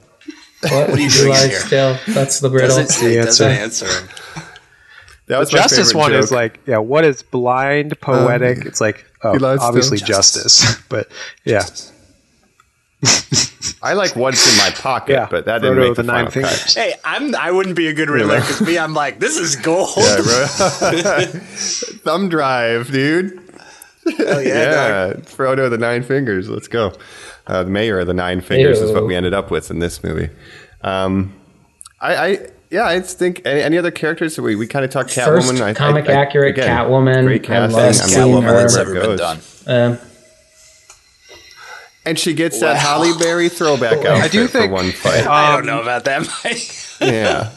What, are you doing here? still? That's the riddle. Doesn't, the it doesn't answer. answer him. That was my justice favorite one is like, yeah, what is blind, poetic? Um, it's like, oh, obviously still. justice. but yeah, I like what's in my pocket, yeah. but that didn't make with the, the nine final cut. Hey, I'm. I wouldn't be a good Riddler because me, I'm like, this is gold. Yeah, bro. Thumb drive, dude. Hell yeah, Yeah, dog. Frodo the Nine Fingers. Let's go. Uh, the Mayor of the Nine Fingers is what we ended up with in this movie. Um, I, I yeah, I think any, any other characters? We we kind of talked First Catwoman. I- I- comic I- accurate again, Catwoman. Great I casting. love I Best Catwoman that's ever it been done. Um, And she gets that Wow. Halle Berry throwback outfit do think- for one fight. I Um, don't know about that. Mike. yeah.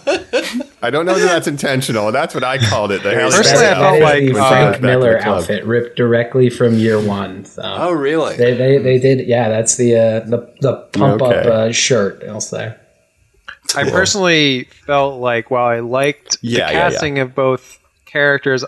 I don't know that that's intentional. That's what I called it. The Harry Personally, I felt like, the uh, Frank Back to Miller the outfit ripped directly from year one. So. Oh, really? They, they, they did yeah that's the uh, the the pump Okay. up uh, shirt I'll say I personally felt like while I liked Yeah, yeah, the yeah. casting of both characters,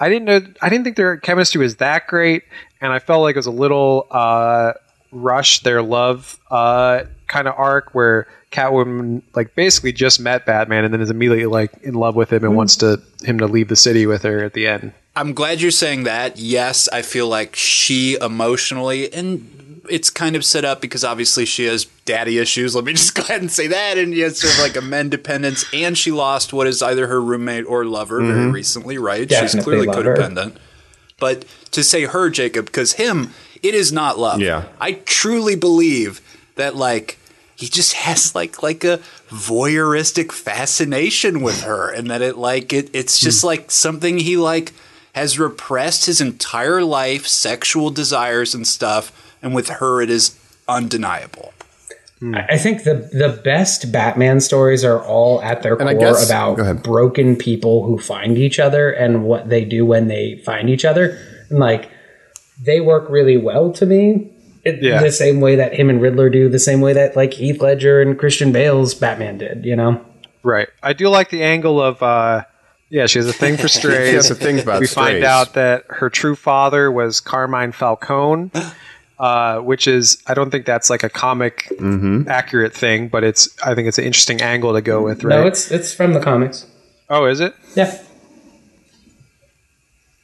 I didn't know I didn't think their chemistry was that great, and I felt like it was a little uh, rushed their love uh, kind of arc where Catwoman like basically just met Batman and then is immediately like in love with him and wants to him to leave the city with her at the end. I'm glad you're saying that. Yes, I feel like she emotionally, and it's kind of set up because obviously she has daddy issues. Let me just go ahead and say that. And yes, sort of like a men dependence, and she lost what is either her roommate or lover very recently, right? Definitely She's Definitely clearly lover. codependent. But to say her, Jacob, because him, it is not love. Yeah. I truly believe that like he just has like like a voyeuristic fascination with her and that it like it it's hmm. just like something he like has repressed his entire life sexual desires and stuff and with her it is undeniable hmm. I I think the the best Batman stories are all at their I core guess- about broken people who find each other and what they do when they find each other. And like they work really well to me. It, Yeah. The same way that him and Riddler do, the same way that like Heath Ledger and Christian Bale's Batman did, you know? Right. I do like the angle of uh yeah, she has a thing for strays. She has a thing about we find out that her true father was Carmine Falcone, uh, which is I don't think that's like a comic Mm-hmm. accurate thing, but it's I think it's an interesting angle to go with, right? No, it's it's from the comics. oh, is it? Yeah.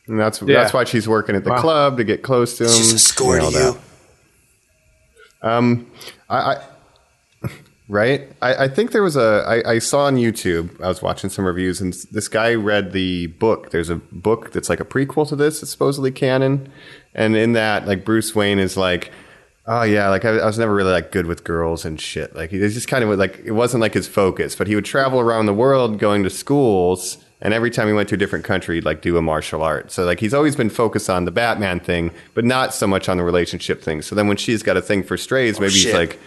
And that's Yeah. that's why she's working at the Wow. club to get close to him. just a score and to all you that. Um, I, I right. I, I think there was a. I, I saw on YouTube. I was watching some reviews, and this guy read the book. There's a book that's like a prequel to this. It's supposedly canon, and in that, like Bruce Wayne is like. Oh yeah, like I, I was never really like good with girls and shit. Like he was just kind of like it wasn't like his focus, but he would travel around the world going to schools, and every time he went to a different country, he'd like do a martial art. So like he's always been focused on the Batman thing, but not so much on the relationship thing. So then when she's got a thing for strays, maybe he's like,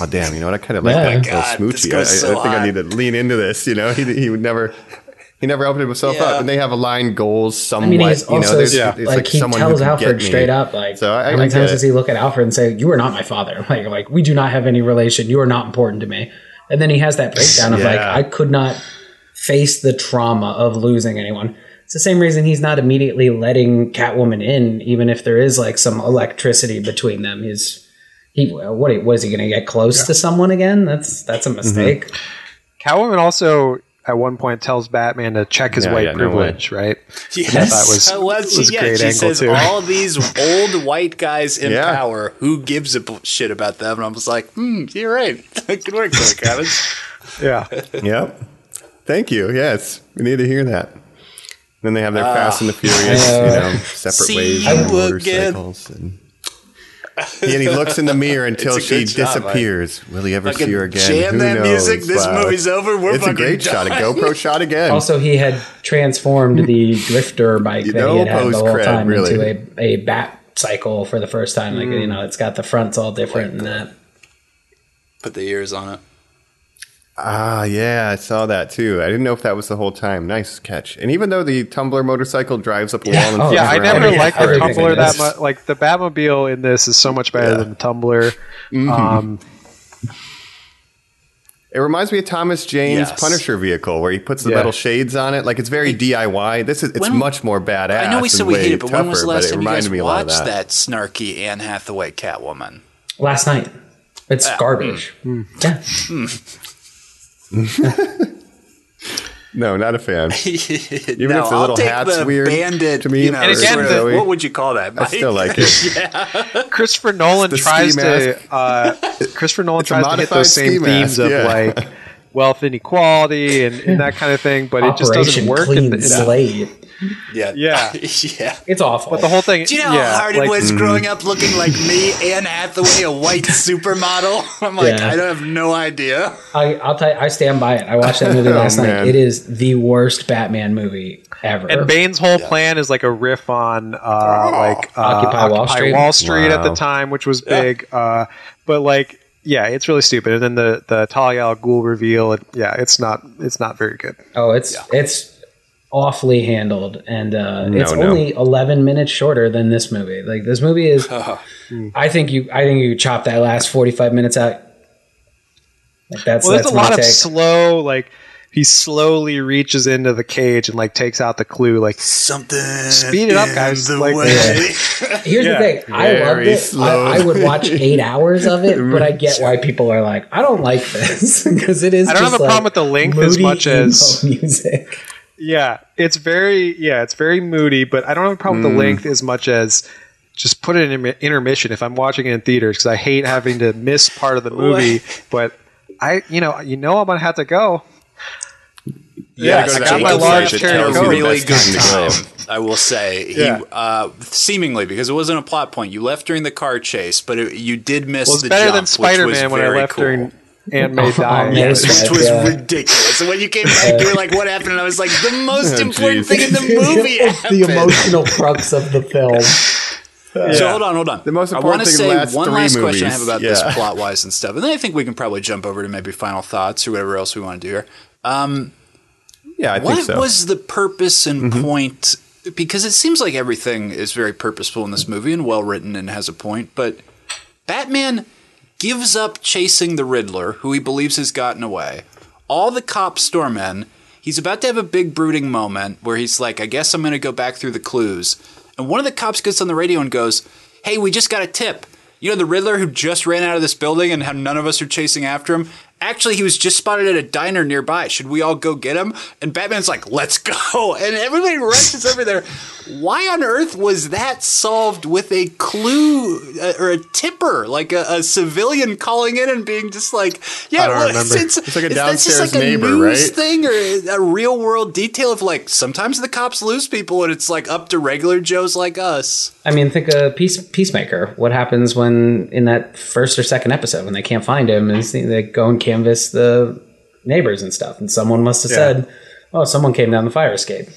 oh damn, you know what? I kind of like Yeah. that Oh little God, smoochy. I, so I think I need to lean into this. You know, he he would never. He never opened himself Yeah. up, and they have aligned goals I mean, he's you know, also there's, yeah. it's like, he someone who tells Alfred straight up, like, So I- how many times it. does he look at Alfred and say, "You are not my father"? Like, like we do not have any relation. You are not important to me. And then he has that breakdown of like, I could not face the trauma of losing anyone. It's the same reason he's not immediately letting Catwoman in, even if there is like some electricity between them. He's he what what is he going to get close to someone again? That's that's a mistake. Catwoman also at one point tells Batman to check his Yeah, white yeah, no privilege, right? yes that was- Uh, well, was a yeah, great she angle, says too. all these old white guys in Yeah. power who gives a shit about them and i was like hmm you're right good work there Travis. Yeah. Yep. Thank you. Yes, we need to hear that. Then they have their ah. Fast and the Furious, I you know. know, separate See ways you on again. motorcycles. And, and he looks in the mirror until she good shot, disappears. Will he ever see her again? jam Who that knows? music, this Wow. movie's over, we're it's a fucking great shot. A. GoPro shot again. Also, he had transformed the drifter bike You that he had know, had the whole cred, time really. into a, a bat cycle for the first time. Like mm. you know, it's got the fronts all different and that. put the ears on it ah, yeah, I saw that too. I didn't know if that was the whole time. Nice catch. And even though the Tumbler motorcycle drives up a wall and Oh, Yeah, I flips around, never Yeah, liked the everything Tumbler it that is. much. Like the Batmobile in this is so much better Yeah. than the Tumbler. Mm-hmm. Um, It reminds me of Thomas Jane's Yes. Punisher vehicle, where he puts the Yeah. metal shades on it. Like it's very DIY. This is it's When- much more badass. I know we and said we hate it, but when was the tougher, last time you guys me a lot of watched that. that. snarky Anne Hathaway Catwoman? Last night, it's Ah, garbage. Yeah, No, not a fan. Even if the little hat's weird bandit, to me, you know, And again, sort of- Zoe, what would you call that? I Mike? still like it. Christopher Nolan the tries to uh, Christopher Nolan a tries to hit modified those same themes mask, of yeah. like wealth inequality and, and that kind of thing, but it just doesn't work. Clean in the, in the- Slate. yeah, Yeah. yeah. It's awful. but the whole thing, Do you know yeah, how hard like, it was growing up looking like me, Anne Hathaway, a white supermodel? I'm like, Yeah. I don't have no idea. I, I'll tell you, I stand by it. I watched that movie Oh, last night. It is the worst Batman movie ever. And Bane's whole plan is like a riff on uh, like uh, Occupy Wall Street? Wall Street at the time, which was big. Uh, but like yeah, it's really stupid. And then the the Talia al Ghul reveal, it, yeah, it's not it's not very good. Oh, it's it's awfully handled, and uh, No, it's no. only eleven minutes shorter than this movie. Like this movie is, I think you, I think you chop that last forty five minutes out. Like that's Well, there's that's a my lot of slow like. He slowly reaches into the cage and like takes out the clue. Like Something. Speed it up, guys. The Like- way. Here's Yeah. the thing, I loved it. I, I would watch eight hours of it, but I get why people are like, I don't like this because it is. I don't have just, a problem with the length as much as- music. Yeah, it's very yeah, it's very moody, but I don't have a problem with the length as much as just put it in intermi- intermission if I'm watching it in theaters because I hate having to miss part of the movie. but I, you know, you know, I'm gonna have to go. Yes, I got my large Fletcher Cherry tells Coke. really Best good time to time. I will say, he Yeah. uh, seemingly because it wasn't a plot point. You left during the car chase, but it, you did miss Well, it's the better jump, than which Spider was Man when I very left cool. during Aunt May Oh, dying. man. Yes, Yes, which was yeah. ridiculous. And when you came back, you were like, "What happened?" And I was like, "The most Oh, important jeez. thing in the movie happened." the emotional crux of the film. So hold on, hold on. The most I important want to thing in say the last one three last question I have movies. about this plot wise and stuff, and then I think we can probably jump over to maybe final thoughts or whatever else we want to do here. Um, yeah, I What think so. What was the purpose and mm-hmm. point? Because it seems like everything is very purposeful in this movie and well written and has a point, but Batman gives up chasing the Riddler, who he believes has gotten away. All the cops storm in. He's about to have a big brooding moment where he's like, I guess I'm going to go back through the clues. And one of the cops gets on the radio and goes, Hey, we just got a tip. You know, the Riddler who just ran out of this building and how none of us are chasing after him? Actually, he was just spotted at a diner nearby. Should we all go get him? And Batman's like, let's go. And everybody rushes over there. Why on earth was that solved with a clue uh, or a tipper, like a, a civilian calling in and being just like, yeah, I don't well, remember. It's, It's like a is just downstairs like a neighbor, news right? thing or a real world detail of like sometimes the cops lose people and it's like up to regular Joes like us. I mean, think of Peace, Peacemaker. What happens when in that first or second episode when they can't find him and see- they go and canvass the neighbors and stuff, and someone must have Yeah. said, "Oh, someone came down the fire escape."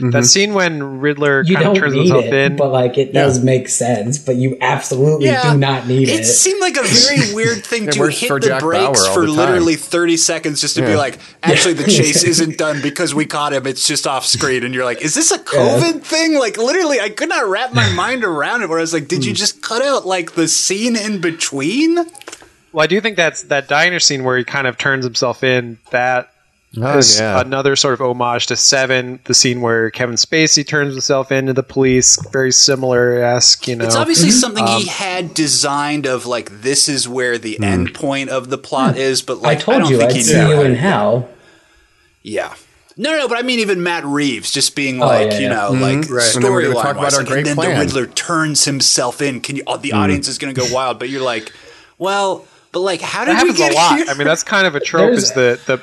That mm-hmm. scene when Riddler You kind of don't turns need himself it, in. but like it does make sense. But you absolutely Yeah. do not need It it. seemed like a very weird thing to hit for the Jack brakes for the literally 30 seconds just to be like, actually, the chase isn't done because we caught him. It's just off screen. And you're like, is this a COVID thing? Like, literally, I could not wrap my mind around it where I was like, did you mm. just cut out like the scene in between? Well, I do think that's that diner scene where he kind of turns himself in. That Oh, is yeah. another sort of homage to Seven, the scene where Kevin Spacey turns himself into the police. Very similar esque, you know. It's obviously mm-hmm. something Um, he had designed of like, this is where the hmm. end point of the plot hmm. is. But I like, told don't you think I'd he see you how in hell. Yeah. No, no, no, but I mean, even Matt Reeves just being oh, like, Oh, yeah, you yeah. know, mm-hmm. like Right. And then storyline talk wise, like, and then plan. the Riddler turns himself in. Can you? oh, The mm. audience is going to go wild, but you're like, well, but like, how did that we happens get a lot. here? I mean, that's kind of a trope. There's- is the the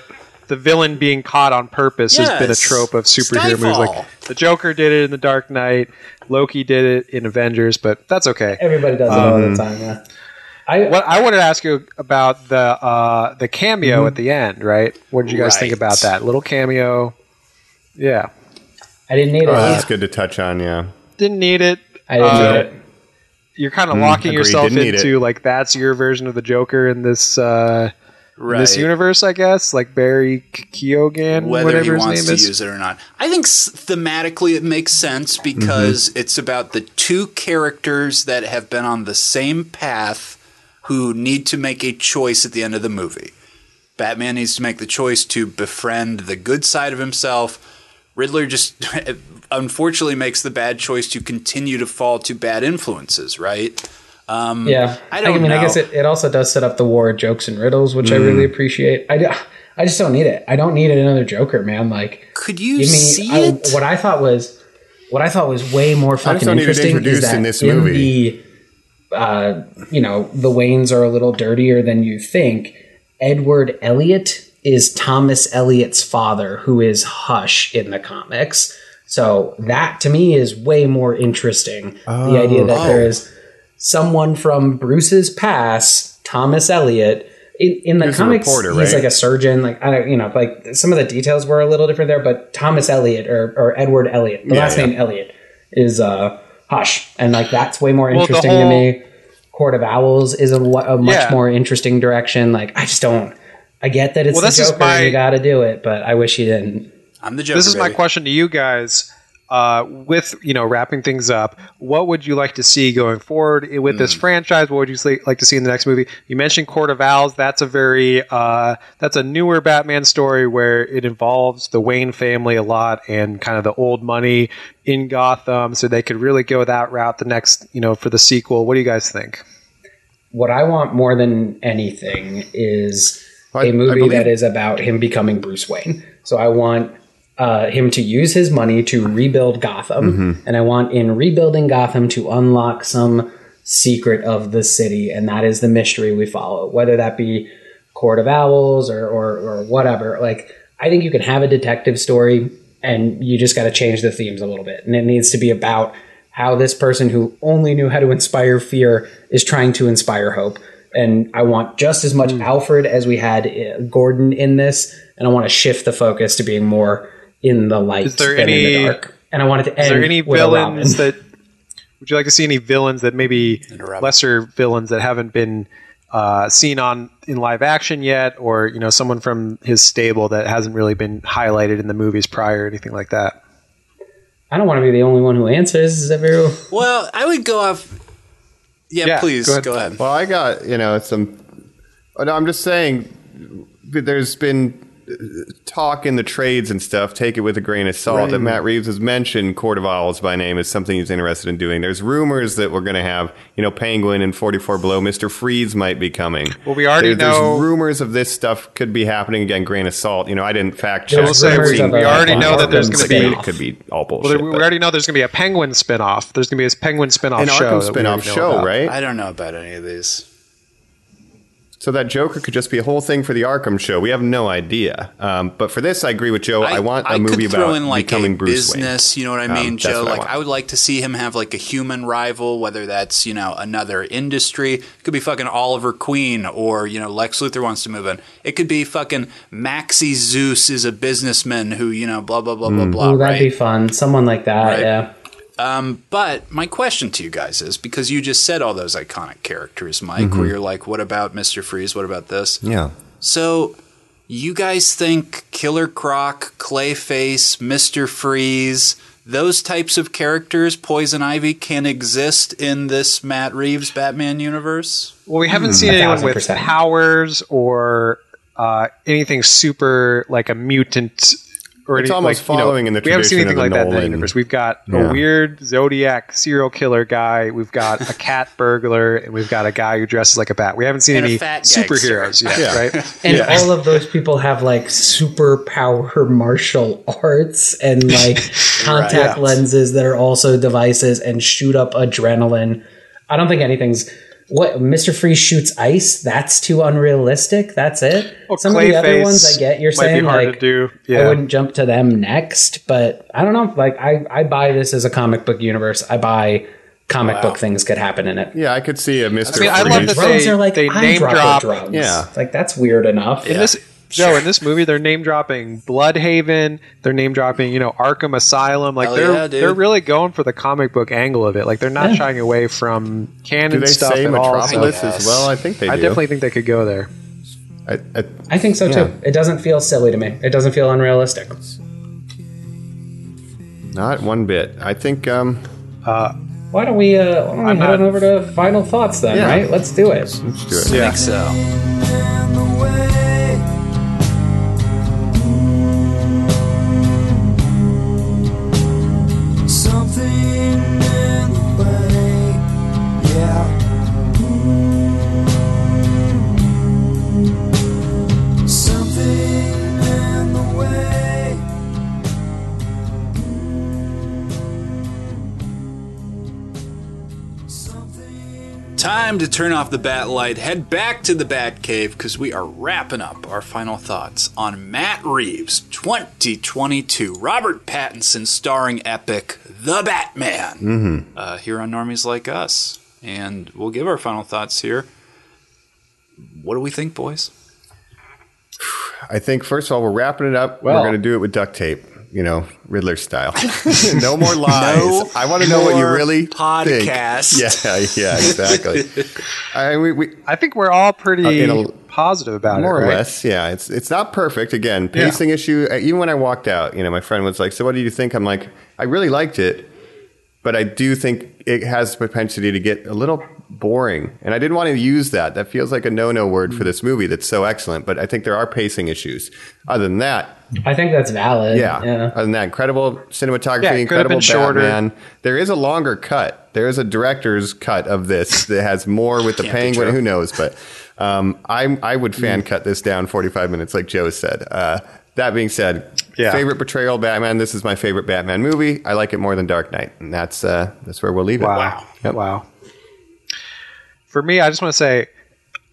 the villain being caught on purpose has been a trope of superhero movies. Like the Joker did it in the Dark Knight, Loki did it in Avengers, but that's okay. Everybody does it all the time. Yeah. I What I wanted to ask you about the uh, the cameo at the end, right? What did you guys think about that little cameo? Yeah, I didn't need it. Oh, that's good to touch on. Yeah. didn't need it. I didn't Uh, need it. You're kind of locking agreed, yourself didn't into like that's your version of the Joker in this uh, in this universe, I guess. Like Barry K- Keoghan, whether whatever he his wants name to is. use it or not. I think thematically it makes sense because it's about the two characters that have been on the same path who need to make a choice at the end of the movie. Batman needs to make the choice to befriend the good side of himself. Riddler just unfortunately makes the bad choice to continue to fall to bad influences, right? Um, Yeah, I don't mean, I guess it, it also does set up the war of jokes and riddles, which I really appreciate. I, I just don't need it. I don't need another Joker, man. Like, Could you give me see I- it? what I thought was what I thought was way more fucking don't need it interesting is introduced that in this movie. the uh, you know the Waynes are a little dirtier than you think. Edward Elliot is Thomas Elliot's father, who is Hush in the comics. So that to me is way more interesting. the idea that there is someone from Bruce's past, Thomas Elliot. In, in the He was a comics, reporter, he's right? like a surgeon. Like I don't, you know, like some of the details were a little different there. But Thomas Elliot or, or Edward Elliot, the Yeah, last yeah. name Elliot, is uh, Hush, and like that's way more Well, interesting whole- to me. Court of Owls is a, a much Yeah. more interesting direction. Like I just don't. I get that it's Well, the this is Joker my- and you got to do it, but I wish you didn't. I'm the Joker. this is my question to you guys. Uh, with you know wrapping things up, what would you like to see going forward with this Hmm. franchise? What would you say- like to see in the next movie? You mentioned Court of Owls. That's a very uh, that's a newer Batman story where it involves the Wayne family a lot and kind of the old money in Gotham. So they could really go that route. The next you know for the sequel. What do you guys think? What I want more than anything is I- a movie believe- that is about him becoming Bruce Wayne. So I want uh, him to use his money to rebuild Gotham, Mm-hmm. and I want in rebuilding Gotham to unlock some secret of the city, and that is the mystery we follow. Whether that be Court of Owls or or, or whatever. Like I think you can have a detective story, and you just got to change the themes a little bit, and it needs to be about how this person who only knew how to inspire fear is trying to inspire hope. And I want just as much Alfred as we had uh, Gordon in this, and I want to shift the focus to being more in the light Is there than in the dark. And I want it to Is there any with villains that would you like to see any villains that maybe lesser villains that haven't been uh, seen on in live action yet, or you know someone from his stable that hasn't really been highlighted in the movies prior, or anything like that? I don't want to be the only one who answers. Is everyone? Well, I would go off. Yeah, Yeah, please go go ahead. ahead. Well, I got you know some. oh, No, I'm just saying. There's been talk in the trades and stuff. Take it with a grain of salt. That Matt Reeves has mentioned Court of Owls by name is something he's interested in doing. There's rumors that we're going to have, you know, Penguin and 44 Below. Mister Freeze might be coming. Well, we already There- know- There's rumors of this stuff could be happening again. Grain of salt. You know, I didn't fact check. There's will say we- we already know that there's gonna be- It could be all Well, bullshit. we already know there's going to be a Penguin spinoff. There's going to be a Penguin spinoff an show. Arkham spinoff show, about. right? I don't know about any of these. So that Joker could just be a whole thing for the Arkham show. We have no idea. Um, but for this, I agree with Joe. I, want a movie could throw about in like becoming a Bruce business. You know what I Um, mean, that's Joe? what I Like. I would like to see him have like a human rival, whether that's you know another industry. It could be fucking Oliver Queen, or you know Lex Luthor wants to move in. It could be fucking Maxie Zeus is a businessman who you know blah blah blah Mm. blah blah. Ooh, that'd right? be fun. Someone like that. Right. Yeah. Um, but my question to you guys is because you just said all those iconic characters, Mike, Mm-hmm. where you're like, what about Mister Freeze? What about this? Yeah. So, you guys think Killer Croc, Clayface, Mr. Freeze, those types of characters, Poison Ivy, can exist in this Matt Reeves Batman universe? Well, we haven't seen anyone with powers or uh, anything super like a mutant. Or It's any- almost like, you know, in the We haven't seen anything of like the that in the universe. We've got Yeah. a weird Zodiac serial killer guy. We've got a cat burglar, and we've got a guy who dresses like a bat. We haven't seen And any fat gangster. superheroes yet, Yeah. right? And Yeah. all of those people have like superpower martial arts and like contact Yeah. lenses that are also devices and shoot up adrenaline. I don't think anything's what Mr. Freeze shoots ice. That's too unrealistic. That's it. Well, Some of the other ones I get. You're saying hard to like do. I wouldn't jump to them next, but I don't know. Like I, I buy this as a comic book universe. I buy comic book things could happen in it. Yeah, I could see a Mr. I mean, I love Freeze. that Drugs they- are like they name eyedropper drop- drugs. Yeah. like that's weird enough. In this Joe, in this movie, they're name dropping Blüdhaven. They're name dropping, you know, Arkham Asylum. Like Hell they're yeah, they're really going for the comic book angle of it. Like they're not Yeah. shying away from canon do they stuff say at all. Metropolis So as well? I think they do. I definitely think they could go there. I, I, I think so too. It doesn't feel silly to me. It doesn't feel unrealistic. not one bit. I think. Um, Why don't we, uh, why don't we I'm head not- on over to final thoughts then, Yeah. right? Let's do it. let's do it. Yeah. I think so. Time to turn off the bat light, head back to the bat cave because we are wrapping up our final thoughts on Matt Reeves' 2022 Robert Pattinson starring epic The Batman uh, here on Normies Like Us. And we'll give our final thoughts here. What do we think, boys? I think first of all, we're wrapping it up. Well- we're going to do it with duct tape. You know, Riddler style. no more lies. I want to know what you really podcast. Think. Yeah, yeah, exactly. I, we, we, I think we're all pretty Uh, a- positive about more it, or right? less, yeah. It's it's not perfect. Again, pacing issue. Uh, Even when I walked out, you know, my friend was like, "So what do you think?" I'm like, "I really liked it, but I do think it has the propensity to get a little boring." And I didn't want to use that. That feels like a no-no word for this movie. That's so excellent, but I think there are pacing issues. Other than that, I think that's valid. yeah. yeah. Other than that, incredible cinematography, Yeah, it could have incredible been shorter. Batman. There is a longer cut. There is a director's cut of this that has more with the penguin. Who knows? But um, I I would fan cut this down 45 minutes, like Joe said. Uh, that being said, Yeah. favorite portrayal of Batman. This is my favorite Batman movie. I like it more than Dark Knight, and that's uh, that's where we'll leave Wow. it. Yep. Wow. For me, I just want to say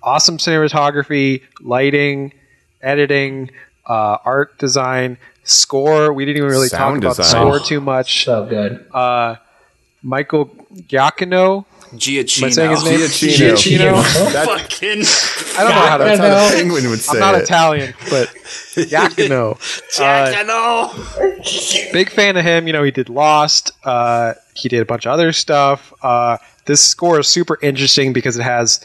awesome cinematography, lighting, editing, uh, art design, score. We didn't even really Sound talk about the score too much. So good. Uh, Michael Giacchino. Giacchino. Am I saying his name? Giacchino. Giacchino. That- Fucking. I don't know how to. that's how Giacchino. the penguin would say I'm not it. Italian, but Giacchino. Uh, Giacchino. big fan of him. You know, he did Lost. Uh, he did a bunch of other stuff. Uh, this score is super interesting because it has,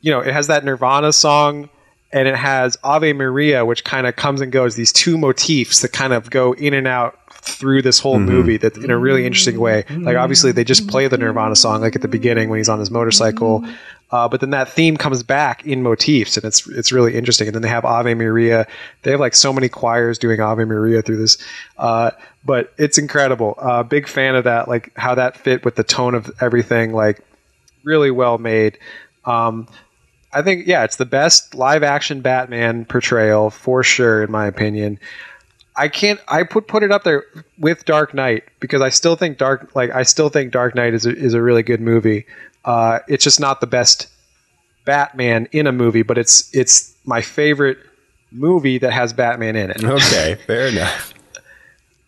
you know, it has that Nirvana song and it has Ave Maria, which kind of comes and goes. These two motifs that kind of go in and out through this whole movie that in a really interesting way. Like obviously they just play the Nirvana song like at the beginning when he's on his motorcycle. Uh, but then that theme comes back in motifs, and it's it's really interesting. And then they have Ave Maria. They have like so many choirs doing Ave Maria through this, uh, but it's incredible. Uh, big fan of that, like how that fit with the tone of everything. Like really well made. Um, I think yeah, it's the best live action Batman portrayal for sure, in my opinion. I can't. I put put it up there with Dark Knight because I still think Dark like I still think Dark Knight is a, is a really good movie. Uh, it's just not the best Batman in a movie, but it's it's my favorite movie that has Batman in it. Okay, fair enough.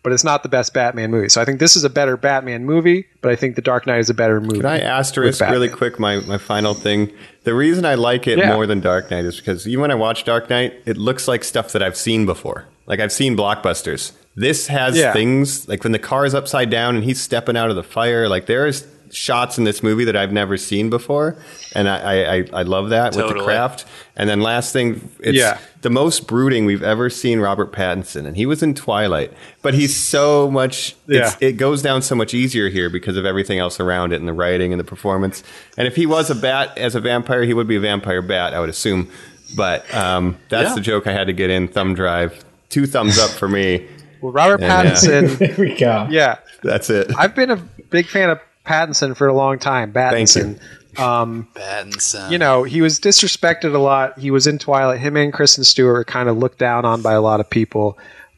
But it's not the best Batman movie. So I think this is a better Batman movie, but I think The Dark Knight is a better movie. Can I asterisk really quick my, my final thing? The reason I like it Yeah. more than Dark Knight is because even when I watch Dark Knight, it looks like stuff that I've seen before. Like I've seen blockbusters. This has Yeah. things like when the car is upside down and he's stepping out of the fire. Like there's shots in this movie that I've never seen before, and I I, I, I love that with the craft. And then last thing, it's Yeah. the most brooding we've ever seen Robert Pattinson, and he was in Twilight, but he's so much. It's, Yeah. it goes down so much easier here because of everything else around it and the writing and the performance. And if he was a bat as a vampire, he would be a vampire bat, I would assume. But um, that's Yeah. the joke I had to get in. Thumb drive, two thumbs up for me. Well, Robert Yeah. Pattinson. There we go. yeah, That's it. I've been a big fan of Pattinson for a long time. Thank you. Pattinson. Um, Pattinson. you know, he was disrespected a lot. He was in Twilight. Him and Kristen Stewart were kind of looked down on by a lot of people.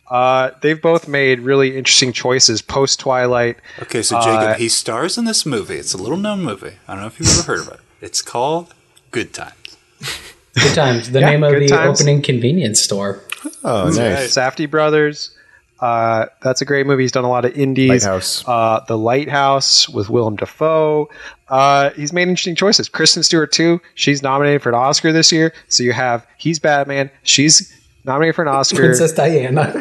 Uh, they've both made really interesting choices post Twilight. Okay, so Jacob, Uh, he stars in this movie. It's a little known movie. I don't know if you've ever heard of it. It's called Good Times. Good times. The Yeah, name of the times. opening convenience store. Oh, nice. Safdie Brothers. Uh, that's a great movie. He's done a lot of indies. Lighthouse. Uh, the Lighthouse with Willem Dafoe. Uh, he's made interesting choices. Kristen Stewart too. She's nominated for an Oscar this year. So you have he's Batman. She's nominated for an Oscar. Princess Diana.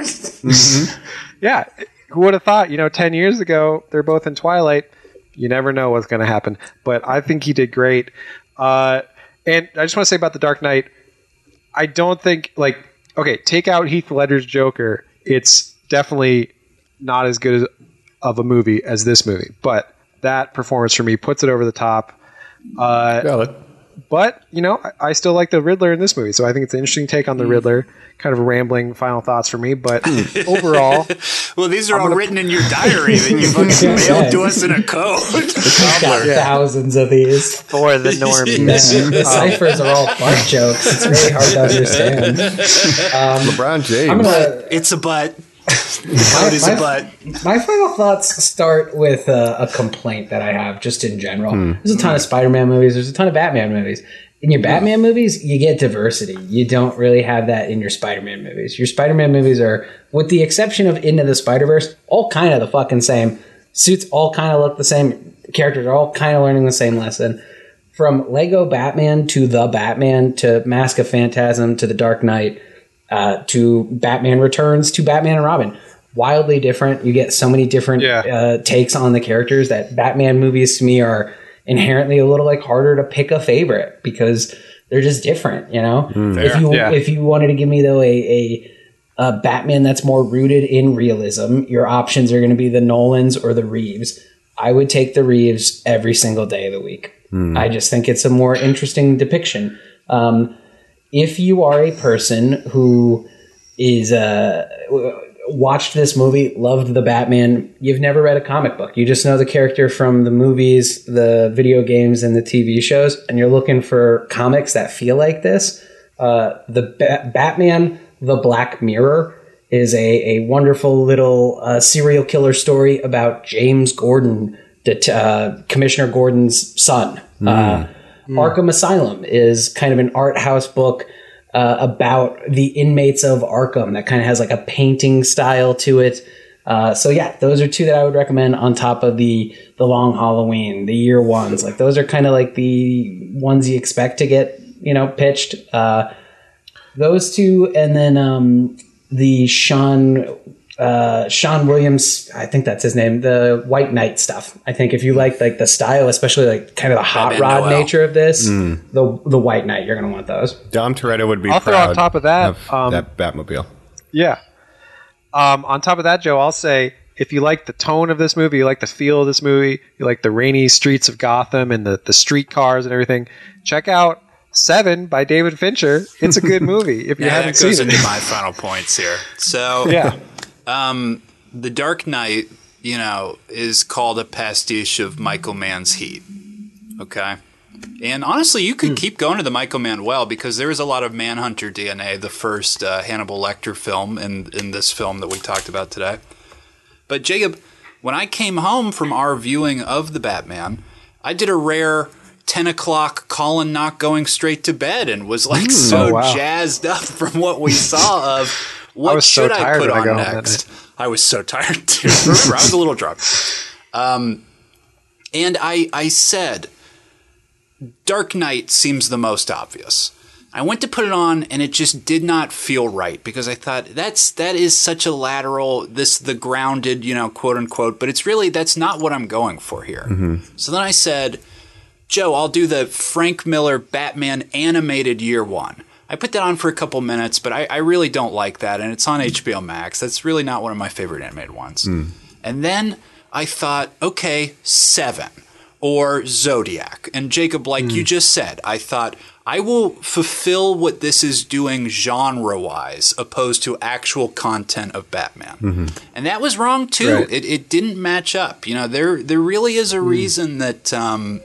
yeah, who would have thought? You know, ten years ago they're both in Twilight. You never know what's going to happen. But I think he did great. Uh, and I just want to say about the Dark Knight. I don't think like okay, take out Heath Ledger's Joker. It's definitely not as good as, of a movie as this movie, but that performance for me puts it over the top. Uh, Valid. but you know, I, I still like the Riddler in this movie, so I think it's an interesting take on the Riddler. Kind of rambling final thoughts for me, but overall, Well, these are all written in your diary that you fucking mailed to us in a code. Got thousands of these. for the normies. Man, the ciphers are all fart jokes. It's really hard to understand. LeBron James. I'm gonna. it's a butt. My- butt. My final thoughts start with uh, a complaint that I have just in general. There's a ton of Spider-Man movies. There's a ton of Batman movies. In your Batman movies, you get diversity. You don't really have that in your Spider-Man movies. Your Spider-Man movies are, with the exception of Into the Spider-Verse, all kind of the fucking same. Suits all kind of look the same. Characters are all kind of learning the same lesson. From Lego Batman to The Batman to Mask of Phantasm to The Dark Knight uh, to Batman Returns to Batman and Robin. wildly different. You get so many different Yeah. uh, takes on the characters that Batman movies to me are inherently a little like harder to pick a favorite because they're just different. You know, if you Yeah. if you wanted to give me though a, a a Batman that's more rooted in realism, your options are going to be the Nolans or the Reeves. I would take the Reeves every single day of the week. I just think it's a more interesting depiction. Um, if you are a person who is uh, watched this movie, loved the Batman, you've never read a comic book. You just know the character from the movies, the video games, and the TV shows, and you're looking for comics that feel like this. Uh, the ba- Batman, the Black Mirror, is a, a wonderful little uh, serial killer story about James Gordon, det- uh, Commissioner Gordon's son. Uh, Arkham Asylum is kind of an art house book uh, about the inmates of Arkham that kind of has like a painting style to it. Uh, so yeah, those are two that I would recommend on top of the the Long Halloween, the year ones. Like those are kind of like the ones you expect to get you know pitched. Uh, those two, and then um, the Sean uh, Sean Williams, I think that's his name, the White Knight stuff. I think if you like like the style, especially like kind of the hot Batman rod Noel. nature of this, the the White Knight, you're gonna want those. Dom Toretto would be I'll throw proud on top of that, of um, that Batmobile. Yeah. Um, on top of that, Joe, I'll say if you like the tone of this movie, you like the feel of this movie, you like the rainy streets of Gotham and the, the street cars and everything, check out Seven by David Fincher. It's a good movie if you Yeah, haven't that goes seen into it. my final points here. So yeah. Um, the Dark Knight, you know, is called a pastiche of Michael Mann's Heat. Okay. And honestly, you could hmm. keep going to the Michael Mann well because there is a lot of Manhunter DNA, the first uh, Hannibal Lecter film, in, in this film that we talked about today. But Jacob, when I came home from our viewing of the Batman, I did a rare 10 o'clock Colin not going straight to bed and was like hmm. so Oh, wow. jazzed up from what we saw of what was so should I put on got home that next. I was so tired too. Remember, I was a little drunk. Um, and I, I said, Dark Knight seems the most obvious. I went to put it on and it just did not feel right because I thought that's that is such a lateral this the grounded, you know, quote unquote, but it's really that's not what I'm going for here. So then I said, Joe, I'll do the Frank Miller Batman animated year 1. I put that on for a couple minutes, but I, I really don't like that and it's on HBO Max. That's really not one of my favorite animated ones. Hmm. And then I thought, okay, 7 or Zodiac. And Jacob, like you hmm. just said, I thought I will fulfill what this is doing genre wise, opposed to actual content of Batman. Mm-hmm. And that was wrong too. Right. It, it didn't match up. You know, there there really is a hmm. reason that um,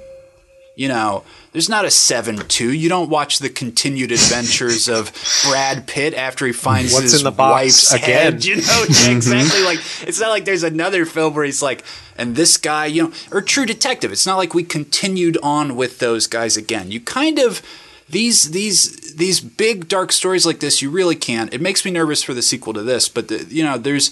you know, there's not a 7 2. You don't watch the continued adventures of Brad Pitt after he finds What's his in the box wife's again? head. You know, exactly. Mm-hmm. like, it's not like there's another film where he's like, and this guy, you know, or True Detective. It's not like we continued on with those guys again. You kind of. These these these big dark stories like this, you really can't. It makes me nervous for the sequel to this, but the, you know, there's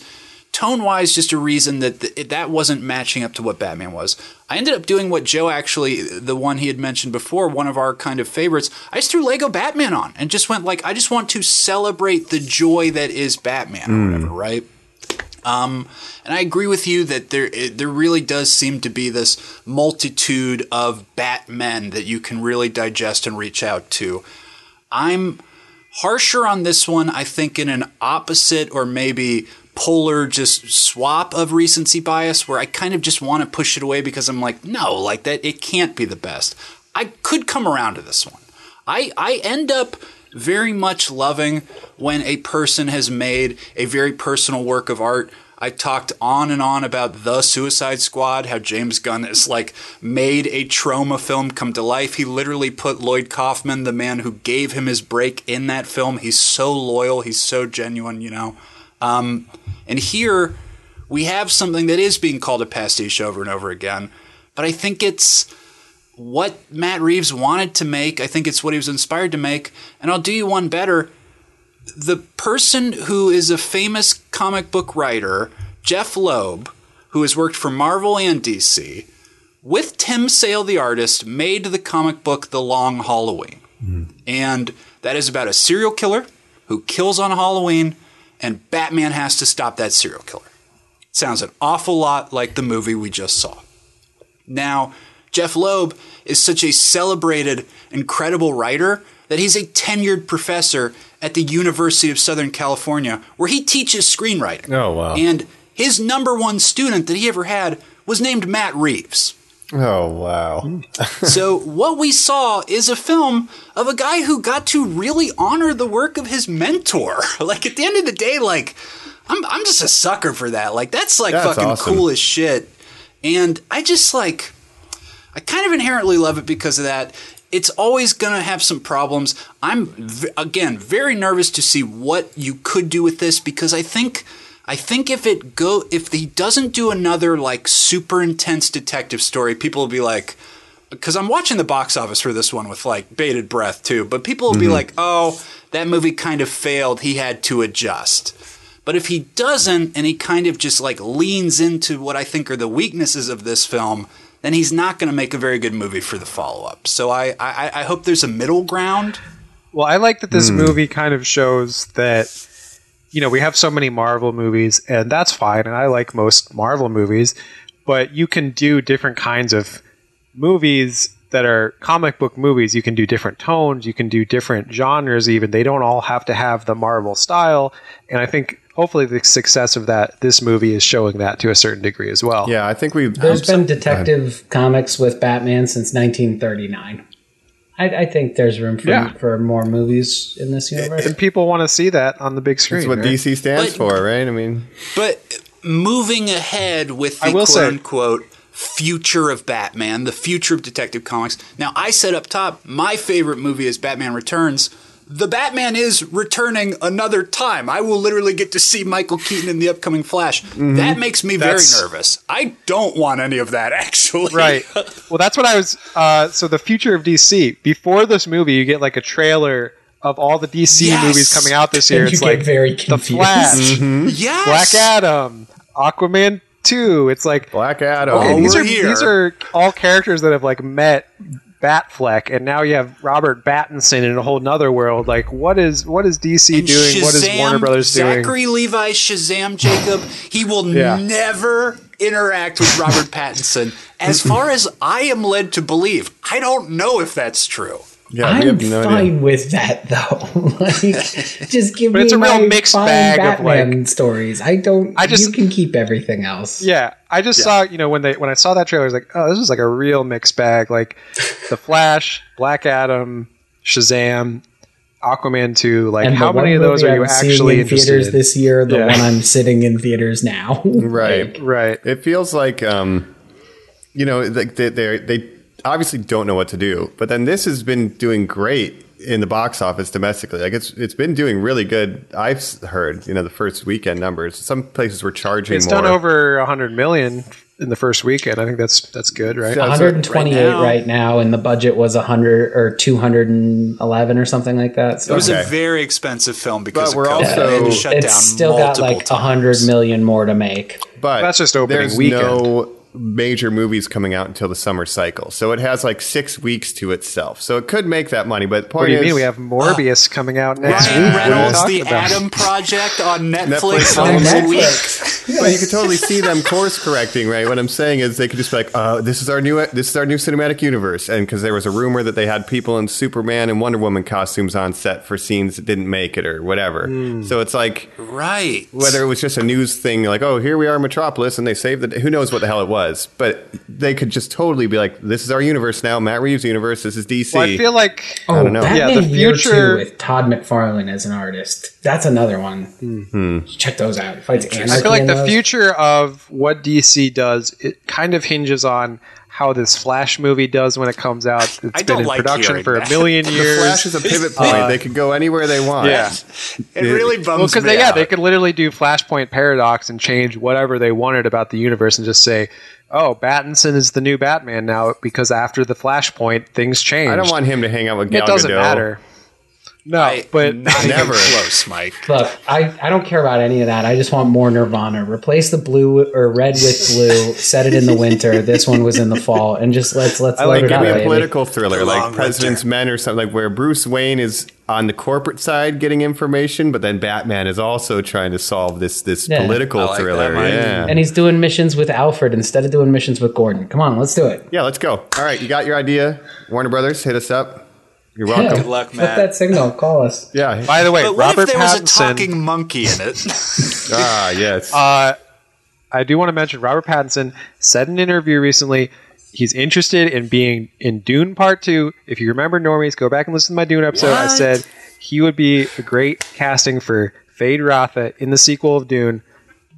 tone wise just a reason that th- that wasn't matching up to what Batman was. I ended up doing what Joe actually, the one he had mentioned before, one of our kind of favorites. I just threw Lego Batman on and just went like, I just want to celebrate the joy that is Batman or whatever, right? Um, and I agree with you that there it, there really does seem to be this multitude of Batmen that you can really digest and reach out to. I'm harsher on this one, I think, in an opposite or maybe polar just swap of recency bias where I kind of just want to push it away because I'm like, no, like that, it can't be the best. I could come around to this one. I, I end up very much loving when a person has made a very personal work of art. I talked on and on about The Suicide Squad, how James Gunn has like made a Troma film come to life. He literally put Lloyd Kaufman, the man who gave him his break, in that film. He's so loyal, he's so genuine, you know. Um, and here we have something that is being called a pastiche over and over again, but I think it's what Matt Reeves wanted to make. I think it's what he was inspired to make. And I'll do you one better. The person who is a famous comic book writer, Jeph Loeb, who has worked for Marvel and DC, with Tim Sale, the artist, made the comic book The Long Halloween. And that is about a serial killer who kills on Halloween and Batman has to stop that serial killer. Sounds an awful lot like the movie we just saw. Now, Jeph Loeb is such a celebrated, incredible writer that he's a tenured professor at the University of Southern California where he teaches screenwriting. Oh, wow. And his number one student that he ever had was named Matt Reeves. Oh wow! Hmm. so what we saw is a film of a guy who got to really honor the work of his mentor. Like at the end of the day, like I'm I'm just a sucker for that. Like that's like That's fucking awesome. cool as shit. And I just like I kind of inherently love it because of that. It's always going to have some problems. I'm v- again very nervous to see what you could do with this because I think I think if it go if he doesn't do another like super intense detective story, people will be like because I'm watching the box office for this one with like bated breath too, but people will be like, "Oh, that movie kind of failed. He had to adjust." But if he doesn't and he kind of just like leans into what I think are the weaknesses of this film, then he's not going to make a very good movie for the follow up. So I, I, I hope there's a middle ground. Well, I like that this Hmm. movie kind of shows that you know we have so many Marvel movies, and that's fine, and I like most Marvel movies, but you can do different kinds of movies that are comic book movies. You can do different tones, you can do different genres. Even they don't all have to have the Marvel style, and I think. Hopefully, the success of that this movie is showing that to a certain degree as well. Yeah, I think we've. There's been detective comics with Batman since 1939. I, I think there's room for, Yeah. for more movies in this universe. and people want to see that on the big screen. That's what right? DC stands But- for, right? I mean, But moving ahead with the I will quote say- unquote future of Batman, the future of Detective Comics. Now, I said up top, my favorite movie is Batman Returns. The Batman is returning another time. I will literally get to see Michael Keaton in the upcoming Flash. That makes me That's- very nervous. I don't want any of that, actually. right. Well, that's what I was. Uh, so the future of DC. Before this movie, you get like a trailer of all the DC Yes! movies coming out this year. And you It's get like very the confused. Flash, yes. Black Adam, Aquaman Two. It's like Black Adam. okay, these we're are here. these are all characters that have like met Batfleck, and now you have Robert Pattinson in a whole nother world. Like, what is what is DC And doing? what is Warner Brothers doing? Zachary Levi Shazam Jacob. He will Yeah. never interact with Robert Pattinson. As far as I am led to believe, I don't know if that's true. Yeah, I'm have no fine idea. with that though. like, just give But me it's a real mixed fine bag of, Batman stories. I don't. I just- you can keep everything else. Yeah, I just saw you know when they when I saw that trailer, I was like, oh, this is like a real mixed bag. Like the Flash, Black Adam, Shazam, Aquaman two. Like And how many of those are you I'm actually in interested theaters in? this year? The Yeah. one I'm sitting in theaters now. Right. right. It feels like, um, you know, like they they they obviously don't know what to do. But then this has been doing great in the box office domestically. Like it's it's been doing really good. I've heard, you know, the first weekend numbers. Some places were charging It's more. done over a hundred million in the first weekend. I think that's that's good, right? 128 Right right now- now, and the budget was 100 or 211 or something like that. So It was Okay. a very expensive film because But we're of COVID. also- to shut it's down still got multiple like 100 times. million more to make. but That's just opening there's weekend. no major movies coming out until the summer cycle. So it has like six weeks to itself. So it could make that money. But the point What do you is, mean? We have Morbius coming out next Ryan week. What are you Reynolds, talking The about? Adam Project on Netflix Netflix, next Netflix. week. But you can totally see them course correcting, right? What I'm saying is they could just be like, uh, "This is our new, this is our new cinematic universe," and because there was a rumor that they had people in Superman and Wonder Woman costumes on set for scenes that didn't make it or whatever. Hmm. So it's like Right. whether it was just a news thing, like, "Oh, here we are, in Metropolis," and they saved the, who knows what the hell it was, but they could just totally be like, "This is our universe now, Matt Reeves' universe. This is DC." Well, I feel like Oh, don't know. Batman Yeah, the future- with Todd McFarlane as an artist. That's another one. Hmm. Check those out. He fights Anarchy I feel like the those. future of what DC does, it kind of hinges on how this Flash movie does when it comes out. It's I been don't in like production hearing for a that. million the years. Flash is a pivot point. Uh, they could go anywhere they want. yeah. It really bums Well, because me they, yeah, out. they could literally do Flashpoint Paradox and change whatever they wanted about the universe and just say, "Oh, Battinson is the new Batman now," because after the Flashpoint, things change. I don't want him to hang out with Gal It doesn't Gadot. matter. No, I, but not Never. close, Mike. Look, I, I don't care about any of that. I just want more Nirvana. Replace the blue or red with blue. Set it in the winter. This one was in the fall, and just let's let's I let like it Give out. me a baby. political thriller like long President's winter. Men or something like where Bruce Wayne is on the corporate side getting information, but then Batman is also trying to solve this this Yeah. political like thriller. Mike. yeah. And he's doing missions with Alfred instead of doing missions with Gordon. Come on, let's do it. yeah, let's go. All right, you got your idea. Warner Brothers, hit us up. You're welcome. Good luck, Flip Matt. that signal. Call us. Yeah. by the way, But what Robert if there was a Pattinson. talking monkey in it? ah, yes. Uh, I do want to mention Robert Pattinson said in an interview recently he's interested in being in Dune Part Two. If you remember, normies, go back and listen to my Dune episode. I What? said he would be a great casting for Feyd-Rautha in the sequel of Dune.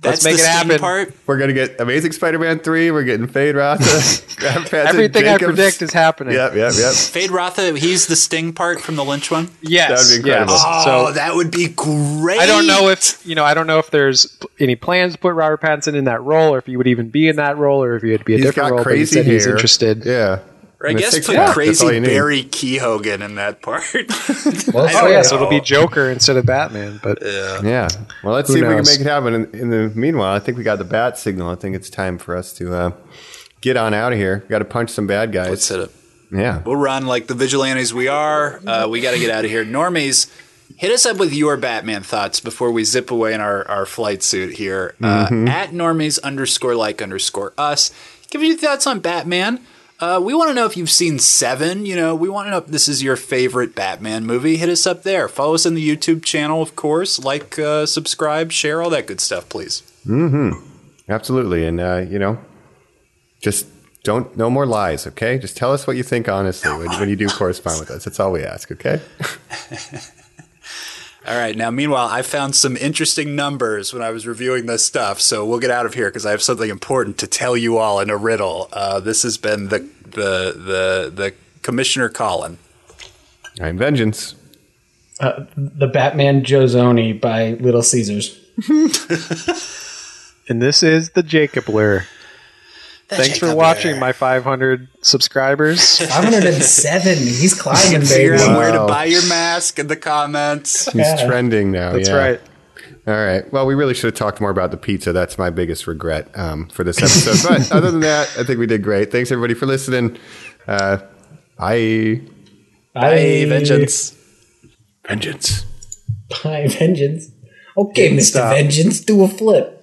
That's Let's make the it Sting happen. part. We're gonna get Amazing Spider-Man three. We're getting Feyd-Rautha. Graham Patton, Everything I predict is happening. Yep, yep, yep. Feyd-Rautha, he's the Sting part from the Lynch one. Yes, That would be incredible. yes. Oh, So that would be great. I don't know if you know. I don't know if there's any plans to put Robert Pattinson in that role, or if he would even be in that role, or if he would be a He's different got role. But he said hair. he's interested. Yeah. Or I guess put pack, that's all crazy you need. Barry Keoghan in that part. Well, Oh yeah, so it'll be Joker instead of Batman. But Yeah. yeah. Well, let's Who see if we can make it happen. In, in the meanwhile, I think we got the bat signal. I think it's time for us to uh, get on out of here. Got to punch some bad guys. Let's hit it. Yeah. We'll run like the vigilantes we are. Uh, we got to get out of here. Normies, hit us up with your Batman thoughts before we zip away in our, our flight suit here. Uh, At normies underscore like underscore us. Give us your thoughts on Batman. Uh, we want to know if you've seen Seven. You know, we want to know if this is your favorite Batman movie. Hit us up there. Follow us in the YouTube channel, of course. Like, uh, subscribe, share, all that good stuff, please. Hmm. Absolutely. And, uh, you know, just don't, no more lies, okay? Just tell us what you think honestly when, when you do correspond with us. That's all we ask, okay? All right. Now, meanwhile, I found some interesting numbers when I was reviewing this stuff. So we'll get out of here because I have something important to tell you all in a riddle. Uh, this has been the the the the Commissioner Colin. I'm vengeance. Uh, the Batman Calzony by Little Caesars. and this is the Jacob Lure. Thanks for watching, my 500 subscribers. 507. He's climbing, baby. out where to buy your mask in the comments. He's Yeah. trending now. That's yeah. right. All right. Well, we really should have talked more about the pizza. That's my biggest regret um, for this episode. but other than that, I think we did great. Thanks everybody for listening. Uh, bye. Bye, vengeance. Vengeance. Bye, Vengeance. Okay, Mr. Stop. Vengeance, do a flip.